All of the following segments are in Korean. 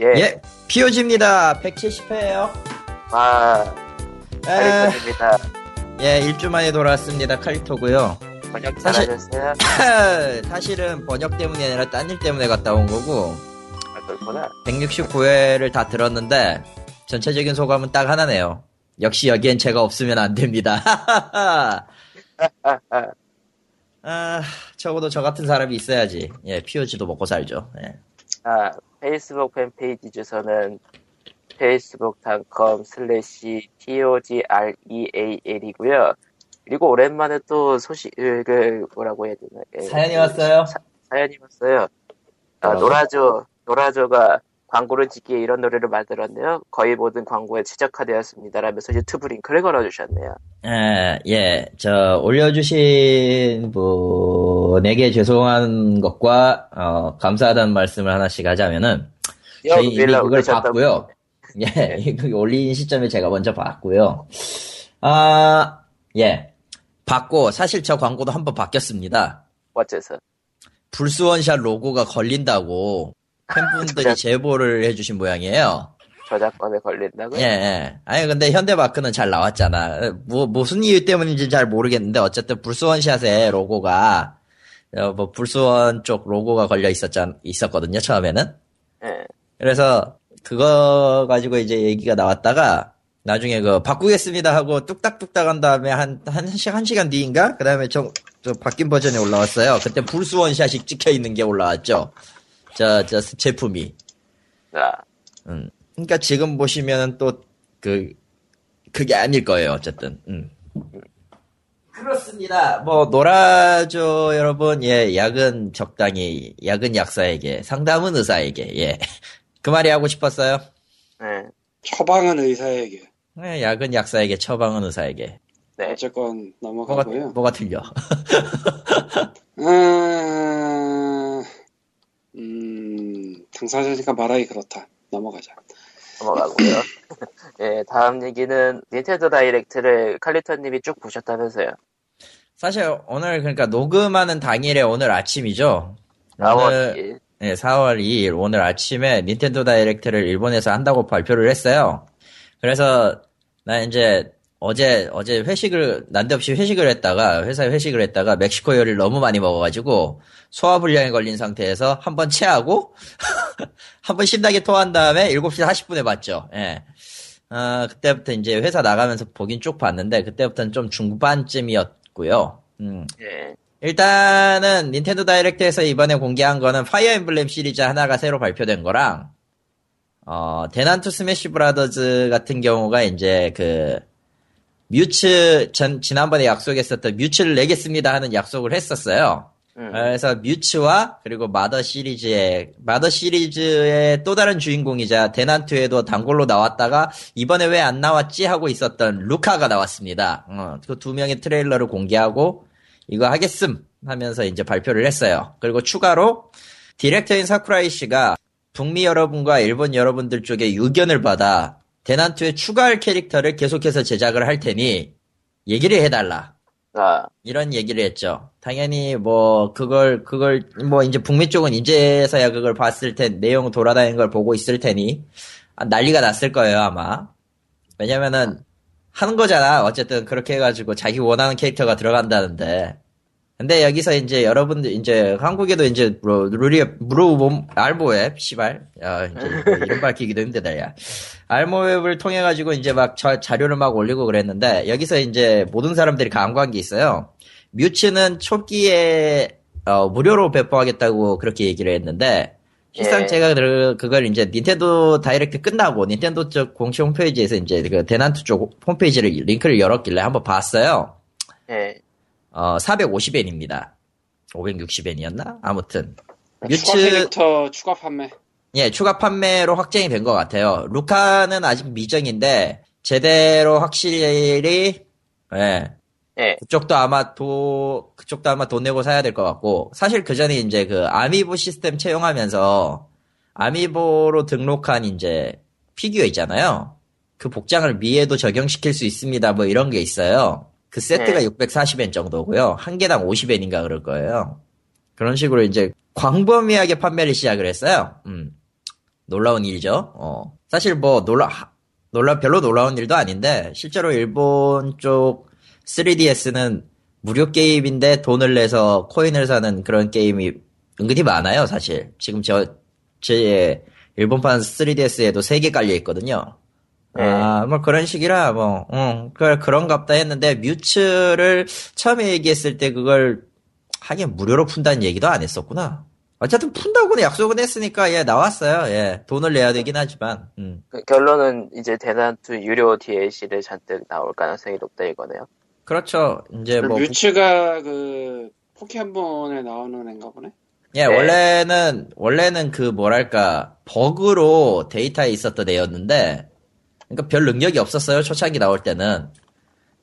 예. 예, POG입니다. 170회예요. 아, 에, 칼리토입니다. 예, 일주 만에 돌아왔습니다. 칼리토고요. 번역 사실- 잘하셨어요? 사실은 번역 때문이 아니라 딴 일 때문에 갔다 온 거고 아, 그렇구나. 169회를 다 들었는데 전체적인 소감은 딱 하나네요. 역시 여기엔 제가 없으면 안 됩니다. 아, 적어도 저 같은 사람이 있어야지. 예, POG도 먹고 살죠. 예. 아, 페이스북 fan page 주소는 facebook.com 슬래시 togreal이고요. 그리고 오랜만에 또 소식, 그, 그 뭐라고 해야 되나. 예, 사연이 왔어요. 사, 사연이 왔어요. 아, 뭐라고? 노라조, 노라조가 광고를 찍기에 이런 노래를 만들었네요. 거의 모든 광고에 최적화되었습니다. 라면서 유튜브 링크를 걸어주셨네요. 예, 예, 저, 올려주신 분에게 죄송한 것과, 어, 감사하다는 말씀을 하나씩 하자면은, 저희 이미 그걸. 봤고요. 예, 이거 올린 시점에 제가 먼저 봤고요. 아, 예. 봤고, 사실 저 광고도 한번 바뀌었습니다. 어째서. 불스원샷 로고가 걸린다고 팬분들이 제보를 해주신 모양이에요. 저작권에 걸린다고요? 예, 예. 아니, 근데 현대마크는 잘 나왔잖아. 뭐, 무슨 이유 때문인지 잘 모르겠는데, 어쨌든 불스원샷에 로고가, 어, 뭐, 불스원 쪽 로고가 걸려 있었잖, 있었거든요, 처음에는. 예. 그래서, 그거 가지고 이제 얘기가 나왔다가, 나중에 그, 바꾸겠습니다 하고 뚝딱뚝딱 한 다음에 한, 한, 시, 한 시간 뒤인가? 그 다음에 좀, 저 바뀐 버전이 올라왔어요. 그때 불스원샷이 찍혀 있는 게 올라왔죠. 저, 저 제품이. 자, 음. 그러니까 지금 보시면은 또 그 그게 아닐 거예요. 어쨌든. 음. 그렇습니다. 뭐 놀아줘 여러분. 예, 약은 적당히 약은 약사에게, 상담은 의사에게. 예. 그 말이 하고 싶었어요. 예. 처방은 의사에게. 예, 약은 약사에게, 처방은 의사에게. 네. 어쨌건 뭐가 넘어가고요. 뭐가 틀려? 음, 음, 당사자니까 말하기 그렇다. 넘어가자. 넘어가고요. 예, 다음 얘기는 닌텐도 다이렉트를 칼리터님이 쭉 보셨다면서요. 사실 오늘 그러니까 녹음하는 당일에 오늘 아침이죠. 4월 오늘 2일. 네, 4월 2일 오늘 아침에 닌텐도 다이렉트를 일본에서 한다고 발표를 했어요. 그래서 나 이제 어제 어제 회식을 난데없이 회식을 했다가 회사에 회식을 했다가 멕시코 요리를 너무 많이 먹어가지고 소화불량에 걸린 상태에서 한 번 체하고 한 번 신나게 토한 다음에 7시 40분에 봤죠. 예. 아, 그때부터 이제 회사 나가면서 보긴 쭉 봤는데 그때부터는 좀 중반쯤이었고요. 음, 예. 일단은 닌텐도 다이렉트에서 이번에 공개한 거는 파이어 엠블렘 시리즈 하나가 새로 발표된 거랑 어 대난투 스매시 브라더즈 같은 경우가 이제 그 뮤츠 전 지난번에 약속했었던 뮤츠를 내겠습니다 하는 약속을 했었어요. 음. 그래서 뮤츠와 그리고 마더 시리즈의 마더 시리즈의 또 다른 주인공이자 대난투에도 단골로 나왔다가 이번에 왜 안 나왔지 하고 있었던 루카가 나왔습니다. 어, 그 두 명의 트레일러를 공개하고 이거 하겠음 하면서 이제 발표를 했어요. 그리고 추가로 디렉터인 사쿠라이 씨가 북미 여러분과 일본 여러분들 쪽에 의견을 받아 대난투에 추가할 캐릭터를 계속해서 제작을 할 테니 얘기를 해달라. 아, 이런 얘기를 했죠. 당연히 뭐 그걸 그걸 뭐 이제 북미 쪽은 이제서야 그걸 봤을 텐 내용 돌아다니는 걸 보고 있을 테니 아, 난리가 났을 거예요 아마. 왜냐면은 하는 거잖아. 어쨌든 그렇게 해가지고 자기 원하는 캐릭터가 들어간다는데. 근데 여기서 이제 여러분들 이제 한국에도 이제 뭐 루리 무르봄 알모웹 시발 야 이제 이름 밝히기도 힘들다 야 알모웹을 통해 가지고 이제 막 자, 자료를 막 올리고 그랬는데 여기서 이제 모든 사람들이 간과한 게 있어요. 뮤츠는 초기에 어, 무료로 배포하겠다고 그렇게 얘기를 했는데 실상 예. 제가 그- 그걸 이제 닌텐도 다이렉트 끝나고 닌텐도 쪽 공식 홈페이지에서 이제 그 대난투 쪽 홈페이지를 링크를 열었길래 한번 봤어요. 예. 어, 450엔입니다. 560엔이었나? 아무튼. 추가 뮤츠, 캐릭터 추가 판매. 예, 추가 판매로 확정이 된 것 같아요. 루카는 아직 미정인데, 제대로 확실히, 예, 예. 그쪽도 아마 도, 그쪽도 아마 돈 내고 사야 될 것 같고, 사실 그 전에 이제 그 아미보 시스템 채용하면서, 아미보로 등록한 이제 피규어 있잖아요. 그 복장을 미에도 적용시킬 수 있습니다. 뭐 이런 게 있어요. 그 세트가 네. 640엔 정도고요. 한 개당 50엔인가 그럴 거예요. 그런 식으로 이제 광범위하게 판매를 시작을 했어요. 음. 놀라운 일이죠. 어. 사실 뭐 놀라 하- 놀라 별로 놀라운 일도 아닌데 실제로 일본 쪽 3DS는 무료 게임인데 돈을 내서 코인을 사는 그런 게임이 은근히 많아요, 사실. 지금 저, 제 일본판 3DS에도 3개 깔려 있거든요. 네. 아, 뭐 그런 식이라 뭐, 응, 그, 그런갑다 했는데 뮤츠를 처음에 얘기했을 때 그걸 하긴 무료로 푼다는 얘기도 안 했었구나. 어쨌든 푼다고는 약속은 했으니까 예 나왔어요. 예 돈을 내야 되긴 하지만. 음. 그 결론은 이제 대난투 유료 DLC를 잔뜩 나올 가능성이 높다 이거네요. 그렇죠. 이제 뭐 뮤츠가 그 포켓몬에 나오는 애인가 보네. 예, 네. 원래는, 원래는 그 뭐랄까, 버그로 데이터에 있었던 애였는데, 그러니까 별 능력이 없었어요, 초창기 나올 때는.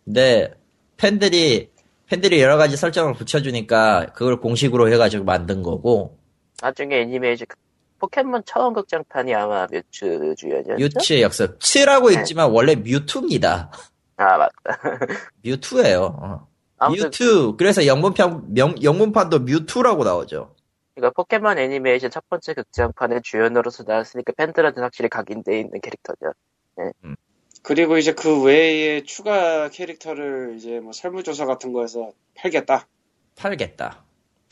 근데, 팬들이, 팬들이 여러 가지 설정을 붙여주니까, 그걸 공식으로 해가지고 만든 거고, 나중에 애니메이션 그 포켓몬 처음 극장판이 아마 뮤츠 주연이었죠? 뮤츠의 역사. 7라고 네. 있지만 원래 뮤투입니다. 아 맞다. 뮤투예요. 어. 아무튼 뮤투. 그래서 영문판, 명, 영문판도 뮤투라고 나오죠. 그러니까 포켓몬 애니메이션 첫 번째 극장판의 주연으로서 나왔으니까 팬들한테는 확실히 각인돼 있는 캐릭터죠. 그리고 이제 그 외에 추가 캐릭터를 이제 뭐 설문조사 같은 거에서 팔겠다. 팔겠다.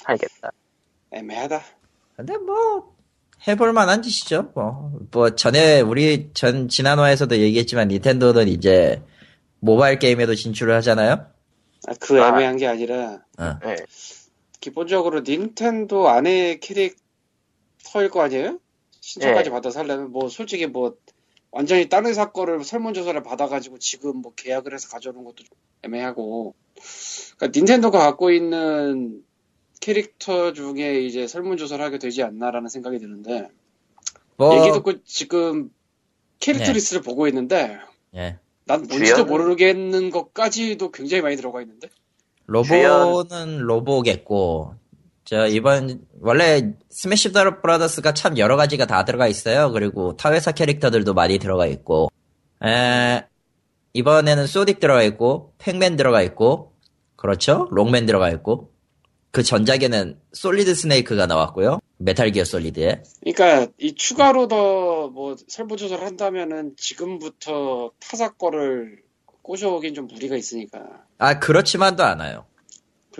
알겠다. 애매하다. 근데 뭐 해볼 만한 짓이죠. 뭐, 뭐 전에 우리 전 지난화에서도 얘기했지만 닌텐도는 이제 모바일 게임에도 진출을 하잖아요. 아, 그 아. 애매한 게 아니라 어. 네. 기본적으로 닌텐도 안에 캐릭터일 거 아니에요? 신청까지 네. 받아서 하려면 뭐 솔직히 뭐 완전히 다른 거를 설문조사를 받아가지고 지금 뭐 계약을 해서 가져오는 것도 좀 애매하고 그러니까 닌텐도가 갖고 있는 캐릭터 중에 이제 설문조사를 하게 되지 않나라는 생각이 드는데 뭐 얘기 듣고 지금 캐릭터 네. 리스트를 보고 있는데 예. 난 뭔지도 주연은- 모르겠는 것까지도 굉장히 많이 들어가 있는데 로보는 로보겠고 저 이번 원래 스매시 브라더스가 참 여러 가지가 다 들어가 있어요. 그리고 타회사 캐릭터들도 많이 들어가 있고 에, 이번에는 소닉 들어가 있고 팩맨 들어가 있고 그렇죠? 록맨 들어가 있고 그 전작에는 솔리드 스네이크가 나왔고요. 메탈 기어 솔리드에 그러니까 이 추가로 더 뭐 설문조사를 한다면은 지금부터 타사 거를 꼬셔오긴 좀 무리가 있으니까 아 그렇지만도 않아요.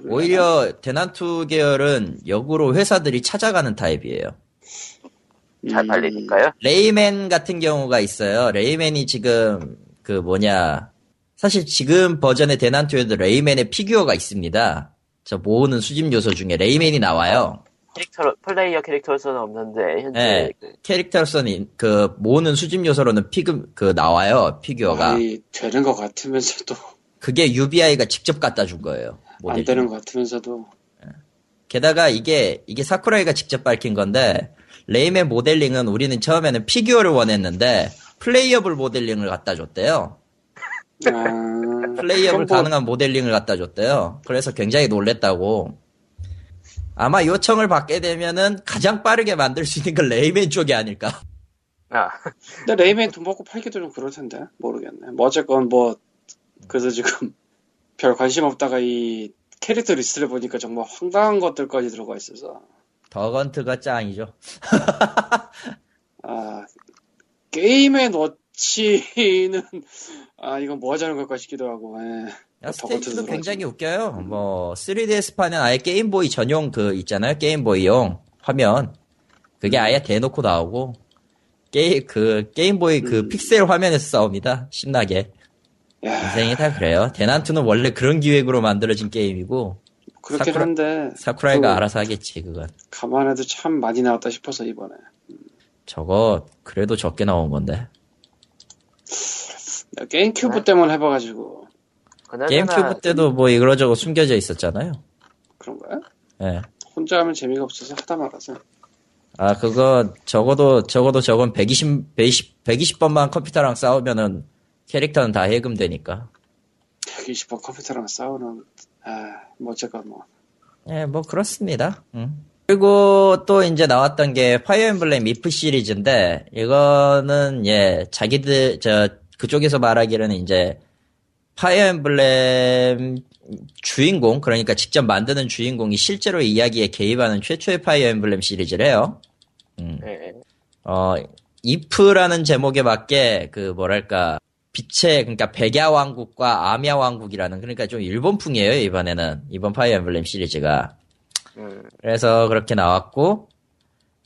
오히려 대난투 계열은 역으로 회사들이 찾아가는 타입이에요. 잘 음, 팔리니까요. 레이맨 같은 경우가 있어요. 레이맨이 지금 그 뭐냐 사실 지금 버전의 대난투에도 레이맨의 피규어가 있습니다. 저 모으는 수집 요소 중에 레이맨이 나와요. 캐릭터 플레이어 캐릭터로서는 없는데 현재 네. 그 캐릭터로서는 그 모으는 수집 요소로는 피그 그 나와요 피규어가. 되는 것 같으면서도 그게 UBI가 직접 갖다 준 거예요. 안. 되는 것 같으면서도 게다가 이게 이게 사쿠라이가 직접 밝힌 건데 레이맨 모델링은 우리는 처음에는 피규어를 원했는데 playable 모델링을 갖다 줬대요. 아, playable 뭐 가능한 모델링을 갖다 줬대요. 그래서 굉장히 놀랬다고. 아마 요청을 받게 되면은 가장 빠르게 만들 수 있는 건 레이맨 쪽이 아닐까. 아, 근데 레이맨 돈 받고 팔기도 좀 그럴 텐데 모르겠네. 뭐 어쨌건 뭐 그래서 지금 별 관심 없다가 이 캐릭터 리스트를 보니까 정말 황당한 것들까지 들어가 있어서 덕헌트가 짱이죠. 아 게임에 넣지는 아 이건 뭐 하자는 걸까 싶기도 하고 예. 야, 더건트도 스테이지도. 굉장히 웃겨요. 뭐 3DS판은 아예 게임보이 전용 그 있잖아요. 게임보이용 화면. 그게 아예 대놓고 나오고 게임 그 게임보이 그 음. 픽셀 화면에서 싸웁니다. 신나게. 야 인생이 다 그래요. 대난투는 원래 그런 기획으로 만들어진 게임이고 그렇긴 사쿠라- 한데 사쿠라이가 그- 알아서 하겠지 그건. 감안해도 참 많이 나왔다 싶어서 이번에 저거 그래도 적게 나온 건데. 게임큐브 때문에 해봐가지고 게임큐브 때도 뭐 이거저거 숨겨져 있었잖아요. 그런 거야? 예. 혼자 하면 재미가 없어서 하다 말아서 아, 그거, 적어도, 적어도 저건 120, 120, 120번만 컴퓨터랑 싸우면은 캐릭터는 다 해금되니까. 120번 컴퓨터랑 싸우는 아 뭐 어쨌건 뭐 예, 뭐, 그렇습니다. 음. 그리고 또 이제 나왔던 게 파이어 엠블렘 이프 시리즈인데, 이거는, 예, 자기들, 저, 그쪽에서 말하기로는 이제, 파이어 엠블렘 주인공, 그러니까 직접 만드는 주인공이 실제로 이야기에 개입하는 최초의 파이어 엠블렘 시리즈래요. 음. 예, 어, 이프라는 제목에 맞게 그 뭐랄까 빛의 그러니까 백야 왕국과 암야 왕국이라는 그러니까 좀 일본풍이에요 이번에는 이번 파이어 엠블렘 시리즈가 음, 그래서 그렇게 나왔고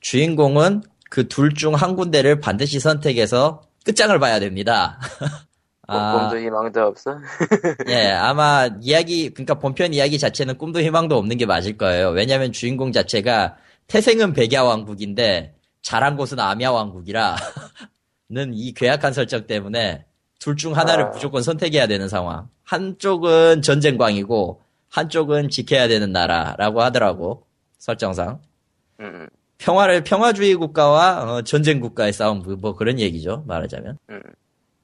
주인공은 그 둘 중 한 군데를 반드시 선택해서 끝장을 봐야 됩니다. 아, 꿈도 희망도 없어. 예, 아마 이야기, 그러니까 본편 이야기 자체는 꿈도 희망도 없는 게 맞을 거예요. 왜냐면 주인공 자체가 태생은 백야 왕국인데 자란 곳은 암야 왕국이라 는 이 괴악한 설정 때문에 둘 중 하나를 아. 무조건 선택해야 되는 상황. 한쪽은 전쟁광이고 한쪽은 지켜야 되는 나라라고 하더라고. 설정상. 음, 평화를 평화주의 국가와 어, 전쟁 국가의 싸움 뭐, 뭐 그런 얘기죠 말하자면 음.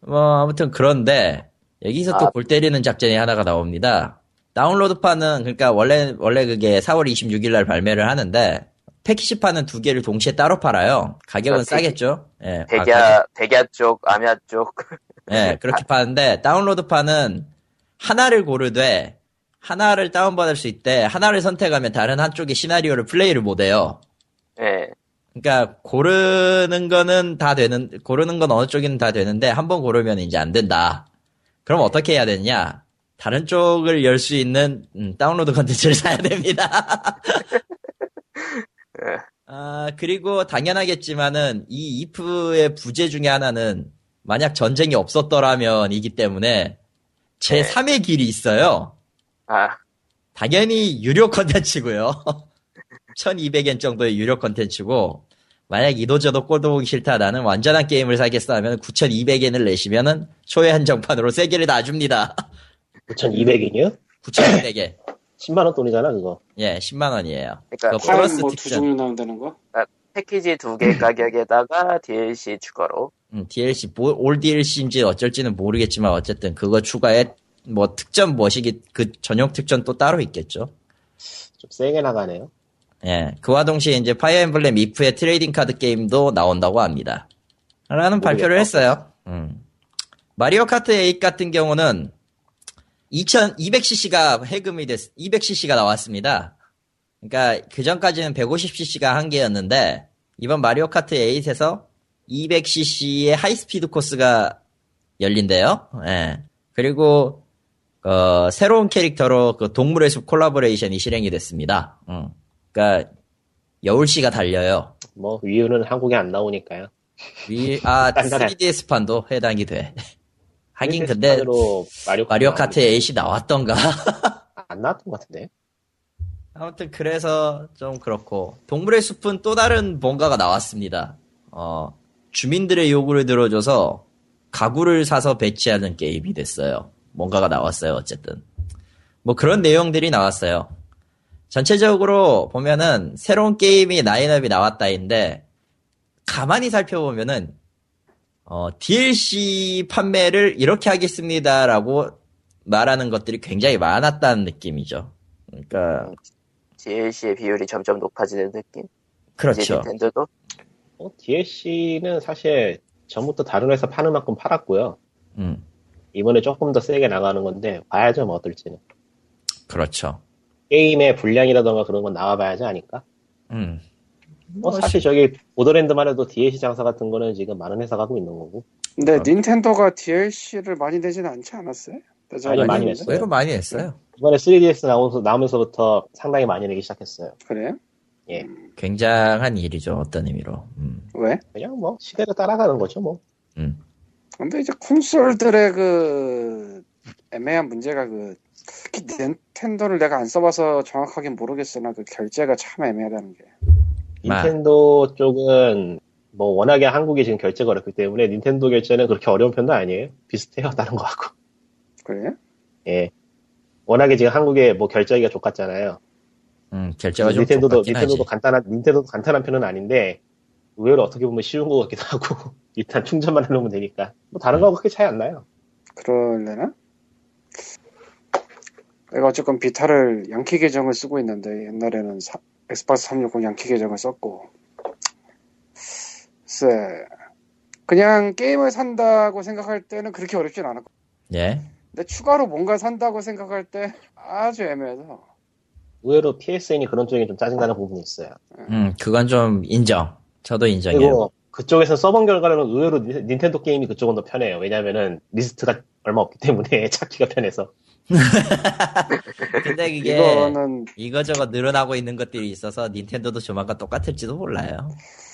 뭐 아무튼 그런데 여기서 또 아. 골 때리는 작전이 하나가 나옵니다 다운로드판은 그러니까 원래 원래 그게 4월 26일 날 발매를 하는데 패키지판은 두 개를 동시에 따로 팔아요 가격은 아, 싸겠죠 예, 아, 백야, 백야 쪽, 암야 쪽. 예, 그렇게 파는데 다운로드판은 하나를 고르되 하나를 다운받을 수 있대 하나를 선택하면 다른 한쪽의 시나리오를 플레이를 못해요 예, 그러니까 고르는 거는 다 되는 고르는 건 어느 쪽이든 다 되는데 한 번 고르면 이제 안 된다. 그럼 어떻게 해야 되냐? 다른 쪽을 열 수 있는 음, 다운로드 컨텐츠를 사야 됩니다. 아 그리고 당연하겠지만은 이 if의 부재 중에 하나는 만약 전쟁이 없었더라면이기 때문에 제 3의 길이 있어요. 아, 당연히 유료 컨텐츠고요. 1200엔 정도의 유료 컨텐츠고 만약 이도저도 꼴도 보기 싫다 나는 완전한 게임을 사겠어 하면 9200엔을 내시면은 초회 한정판으로 3개를 다 줍니다. 9,200이요? 9200엔. 10만원 돈이잖아, 그거. 예, 10만 원이에요. 그러니까 그거 파일 플러스 뭐두 특전. 종류 나온다는 거? 패키지 두 개 가격에다가 DLC 추가로. 음, DLC 뭐, all DLC인지 어쩔지는 모르겠지만 어쨌든 그거 추가에 뭐 특전 뭐시기 그 전용 특전 또 따로 있겠죠. 좀 세게 나가네요. 예, 그와 동시에 이제 파이어 엠블렘 이프의 trading card game도 나온다고 합니다. 라는 발표를 했어요. 음. 마리오 카트 8 같은 경우는 2200cc가 해금이 됐, 200cc가 나왔습니다. 그러니까 그 전까지는 150cc가 한계였는데 이번 마리오 카트 8에서 200cc의 high speed 코스가 열린대요. 예. 그리고 어, 새로운 캐릭터로 그 동물의 숲 콜라보레이션이 실행이 됐습니다. 음. 그러니까 여울씨가 달려요. 뭐, 위유는 한국에 안 나오니까요. 위, 아, 딴딴해. 3DS판도 해당이 돼. 하긴 근데 로 마리오, 마리오 카트 8이 나왔던가? 안 나왔던 것 같은데. 아무튼 그래서 좀 그렇고 동물의 숲은 또 다른 뭔가가 나왔습니다. 어, 주민들의 요구를 들어줘서 가구를 사서 배치하는 게임이 됐어요. 뭔가가 나왔어요. 어쨌든 뭐 그런 내용들이 나왔어요. 전체적으로 보면은 새로운 게임이 라인업이 나왔다인데 가만히 살펴보면은 어, DLC 판매를 이렇게 하겠습니다라고 말하는 것들이 굉장히 많았다는 느낌이죠. 그러니까 DLC의 비율이 점점 높아지는 느낌? 그렇죠. 닌텐도도? 어, DLC는 사실 전부터 다른 회사 파는 만큼 팔았고요. 음, 이번에 조금 더 세게 나가는 건데, 봐야죠, 뭐 어떨지는. 그렇죠. 게임의 분량이라던가 그런 건 나와봐야지 아니까. 음, 뭐 사실 저기 보더랜드만 해도 DLC 장사 같은 거는 지금 많은 회사가 하고 있는 거고. 근데 아. 닌텐도가 DLC를 많이 내지는 않지 않았어요? 아니, 많이. 냈어요. 의외로 많이 했어요. 이번에 3DS 나오면서, 나오면서부터 상당히 많이 내기 시작했어요. 그래요? 예. 굉장한 일이죠. 어떤 의미로. 음, 왜? 그냥 뭐 시대를 따라가는 거죠, 뭐. 음. 근데 이제 콘솔들의 그 애매한 문제가 그 특히 닌텐도를 내가 안 써봐서 정확하게 모르겠으나 그 결제가 참 애매하다는 게. 마. 닌텐도 쪽은 뭐 워낙에 한국이 지금 결제가 어렵기 때문에 닌텐도 결제는 그렇게 어려운 편도 아니에요. 비슷해요, 다른 거하고. 그래요? 예. 워낙에 지금 한국에 뭐 결제하기가 족같잖아요. 음, 결제가 좀 닌텐도도. 닌텐도도 간단한 닌텐도도 간단한 편은 아닌데 의외로 어떻게 보면 쉬운 것 같기도 하고 일단 충전만 해놓으면 되니까 뭐 다른 거하고 크게 차이 안 나요. 그럴래나? 내가 어쨌건 비타를 양키 계정을 쓰고 있는데 옛날에는 사- 엑스박스 360 양키 계정을 썼고 글쎄 그냥 게임을 산다고 생각할 때는 그렇게 어렵진 않았고 예. 근데 추가로 뭔가 산다고 생각할 때 아주 애매해서 의외로 PSN이 그런 쪽에 좀 짜증나는 부분이 있어요. 음, 그건 좀 인정. 저도 인정해요. 그리고 그쪽에서 써본 결과로는 의외로 닌- 닌텐도 게임이 그쪽은 더 편해요. 왜냐면은 리스트가 얼마 없기 때문에 찾기가 편해서. 근데 그게 이거는 이거저거 늘어나고 있는 것들이 있어서 닌텐도도 조만간 똑같을지도 몰라요.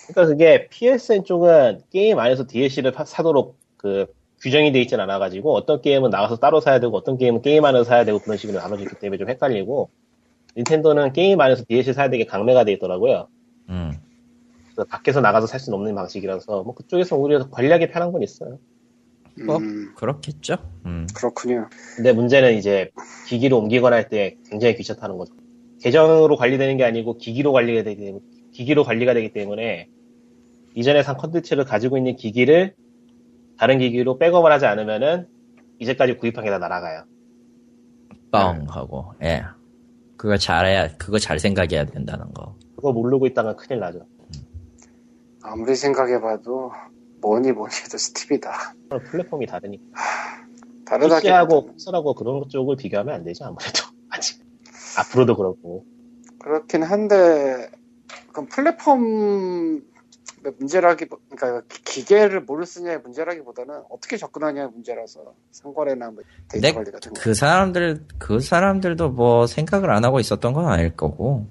그러니까 그게 PSN 쪽은 게임 안에서 DLC를 사도록 그 규정이 돼 있진 않아가지고 어떤 게임은 나가서 따로 사야 되고 어떤 게임은 게임 안에서 사야 되고 그런 식으로 나눠져 있기 때문에 좀 헷갈리고 닌텐도는 게임 안에서 DLC 사야 되게 강매가 돼 있더라고요. 음. 그래서 밖에서 나가서 살 수는 없는 방식이라서 뭐 그쪽에서 오히려 관리하기 편한 건 있어요. 뭐 음, 그렇겠죠. 음. 그렇군요. 근데 문제는 이제 기기로 옮기거나 할 때 굉장히 귀찮다는 거죠. 계정으로 관리되는 게 아니고 기기로 관리가 되기 때문에 기기로 관리가 되기 때문에 이전에 산 컨텐츠를 가지고 있는 기기를 다른 기기로 백업을 하지 않으면은 이제까지 구입한 게 다 날아가요. 뻥 하고 예. 그거 잘해야 그거 잘 생각해야 된다는 거. 그거 모르고 있다가 큰일 나죠. 아무리 생각해봐도 뭐니 뭐니 해도 스팀이다. 플랫폼이 다르니까. 다르다. PC하고 콘솔하고 그런 쪽을 비교하면 안 되죠 아무래도 아직. 앞으로도 그렇고. 그렇긴 한데 그럼 플랫폼 문제라기 그러니까 기계를 뭐를 쓰냐의 문제라기보다는 어떻게 접근하냐의 문제라서 상거래나 뭐 데이터 근데 관리 같은 거. 그 사람들 그 사람들도 뭐 생각을 안 하고 있었던 건 아닐 거고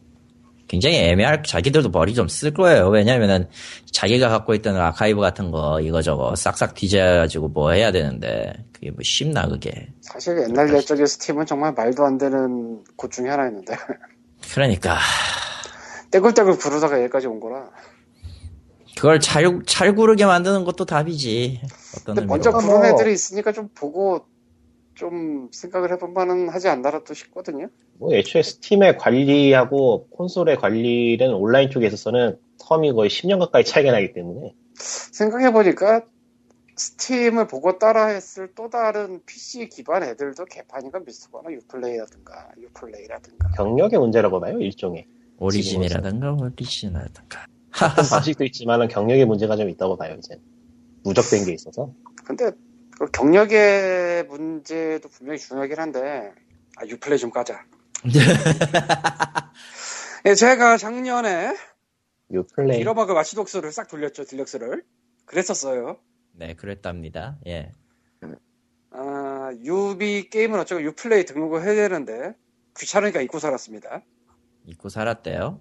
굉장히 애매할 자기들도 머리 좀 쓸 거예요. 왜냐면은 자기가 갖고 있던 아카이브 같은 거 이거저거 싹싹 뒤져가지고 뭐 해야 되는데 그게 뭐 쉽나 그게. 사실 옛날 옛적의 스팀은 정말 말도 안 되는 곳 중에 하나였는데 그러니까 떼굴떼굴 구르다가 여기까지 온 거라. 그걸 잘, 잘 구르게 만드는 것도 답이지. 어떤 근데. 먼저 뭐- 구른 애들이 있으니까 좀 보고 좀 생각을 해볼 만은 하지 않나라 또 싶거든요. 뭐 애초에 스팀의 관리하고 콘솔의 관리는 온라인 쪽에 있어서는 텀이 거의 10년 가까이 차이가 나기 때문에. 생각해보니까 스팀을 보고 따라했을 또 다른 PC 기반 애들도 개판이가 비슷하거나 유플레이라든가 유플레이라든가. 경력의 문제라고 봐요 일종의. 오리진이라든가 오리진이라든가. 같은 방식도 있지만 경력의 문제가 좀 있다고 봐요 이제. 누적된 게 있어서. 근데 그 경력의 문제도 분명히 중요하긴 한데 아 유플레이 좀 까자 예, 제가 작년에 유플레이 이러박을 마치독스를 싹 돌렸죠 딜렉스를 그랬었어요 네, 그랬답니다. 예. 아 UBI 게임은 어쩌고 Uplay 등록을 해야 되는데 귀찮으니까 잊고 살았습니다 잊고 살았대요.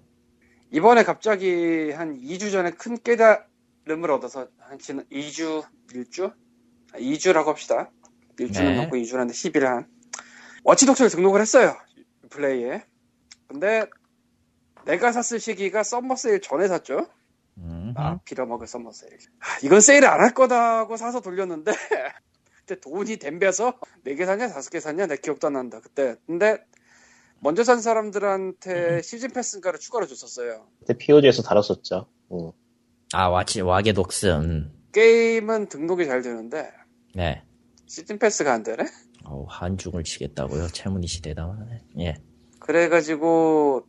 이번에 갑자기 한 2주 전에 큰 깨달음을 얻어서 한 지난 2주, 1주? 2주라고 합시다. 1주는 네. 넘고 2주라는데 10일 한. 워치독스를 등록을 했어요. 플레이에. 근데 내가 샀을 시기가 summer sale 전에 샀죠. 음. 아, 빌어먹을 summer sale. 아, 이건 세일을 안 할 거다고 사서 돌렸는데 그때 돈이 댐벼서 4개 샀냐 5개 샀냐 내 기억도 안 난다. 그때. 근데 먼저 산 사람들한테 시즌 패스인가를 추가로 줬었어요. 그때 POG에서 다뤘었죠 응. 아, 와치, 와게 독스. 음. 게임은 등록이 잘 되는데 네. 시즌 패스가 안 되네. 어우, 한중을 치겠다고요. 채무니 시대다. 예. 그래가지고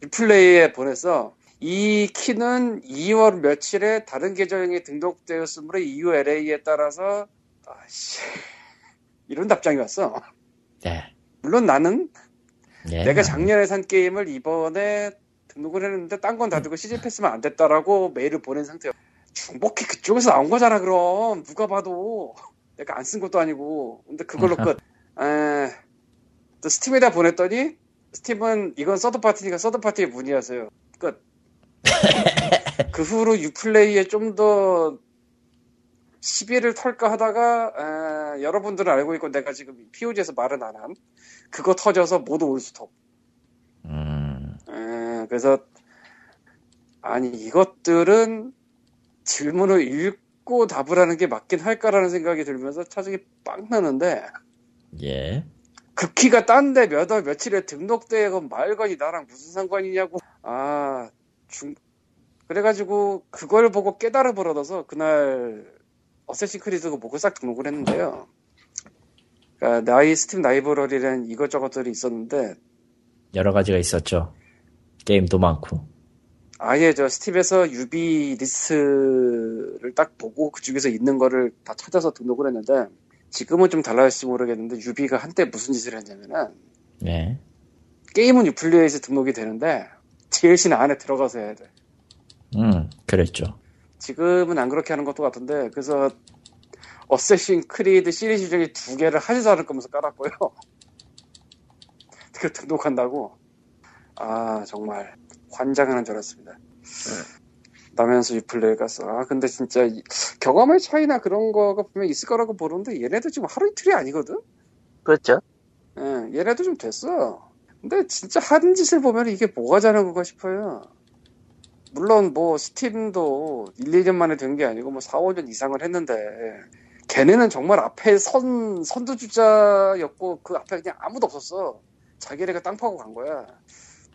리플레이에 보내서 이 키는 2월 며칠에 다른 계정에 등록되었으므로 EU LA에 따라서 아씨 이런 답장이 왔어. 네. 물론 나는 예. 내가 작년에 산 게임을 이번에 등록을 했는데 딴 건 다 되고 시즌 패스만 안 됐다라고 메일을 보낸 상태야. 중복해 그쪽에서 나온 거잖아 그럼 누가 봐도 내가 안 쓴 것도 아니고 근데 그걸로 끝. 에, 또 Steam에다 보냈더니 Steam은 이건 third party니까 서드 파티에 문의하세요. 끝. 그 후로 Uplay에 좀 더 시비를 털까 하다가 에, 여러분들은 알고 있고 내가 지금 POG에서 말은 안한 그거 터져서 모두 올스톱. 음. 에, 그래서 아니 이것들은 질문을 읽고 답을 하는 게 맞긴 할까라는 생각이 들면서 차중이 빵 나는데 예. 그 키가 딴 데 몇 월 며칠에 등록되건 말건이 나랑 무슨 상관이냐고 아 중... 그래가지고 그걸 보고 깨달음을 얻어서 그날 Assassin's Creed가 보고 싹 등록을 했는데요 그러니까 나이 스팀 라이브러리라는 이것저것들이 있었는데 여러 가지가 있었죠. 게임도 많고. 아예 저 Steam에서 유비 리스트를 딱 보고 그 중에서 있는 거를 다 찾아서 등록을 했는데 지금은 좀 달라질지 모르겠는데 유비가 한때 무슨 짓을 했냐면은 예. 게임은 유플레이에서 등록이 되는데 DLC는 안에 들어가서 해야 돼. 음, 그랬죠. 지금은 안 그렇게 하는 것도 같은데 그래서 어쌔신 크리드 시리즈 중에 두 개를 하지도 않을 거면서 깔았고요. 그 등록한다고. 아 정말 환장하는 줄 알았습니다. 나면서 유플레이 갔어. 아 근데 진짜 이- 경험의 차이나 그런 거가 보면 있을 거라고 보는데 얘네도 지금 하루 이틀이 아니거든. 그렇죠. 예, 얘네도 좀 됐어. 근데 진짜 하는 짓을 보면 이게 뭐가 자는 건가 싶어요. 물론 뭐 스팀도 1, 2년 만에 된 게 아니고 뭐 4, 5년 이상을 했는데 걔네는 정말 앞에 선 선두주자였고 그 앞에 그냥 아무도 없었어. 자기네가 땅 파고 간 거야.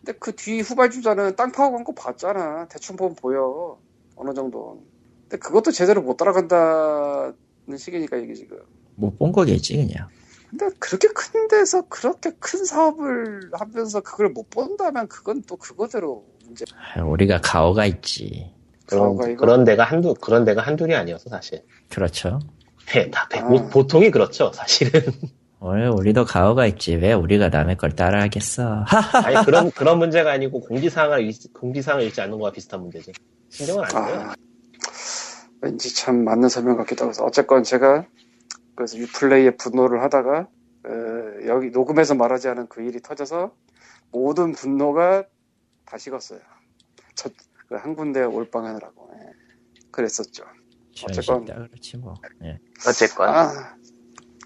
근데 그 뒤 후발주자는 땅 파고 간 거 봤잖아. 대충 보면 보여. 어느 정도. 근데 그것도 제대로 못 따라간다는 시기니까 이게 지금. 못 본 거겠지 그냥. 근데 그렇게 큰 데서 그렇게 큰 사업을 하면서 그걸 못 본다면 그건 또 그거대로 문제. 아, 우리가 가오가 있지. 그런, 가오가 그런 데가 한두, 그런 데가 한둘이 아니어서 사실. 그렇죠. 네, 다, 대- 아. 보- 보통이 그렇죠, 사실은. 원래 우리도 가오가 있지. 왜 우리가 남의 걸 따라하겠어? 하! 아니, 그런, 그런 문제가 아니고 공지사항을, 읽- 공지사항을 읽지 않는 거와 비슷한 문제지. 신경을 안 써요. 아, 왠지 참 맞는 설명 같기도 하고. 어쨌건 제가 그래서 유플레이의 분노를 하다가 어, 여기 녹음해서 말하지 않은 그 일이 터져서 모든 분노가 다 식었어요. 저한 군데 올빵하느라고 예. 그랬었죠. 어쨌건- 그렇지 뭐. 예. 어쨌건 아,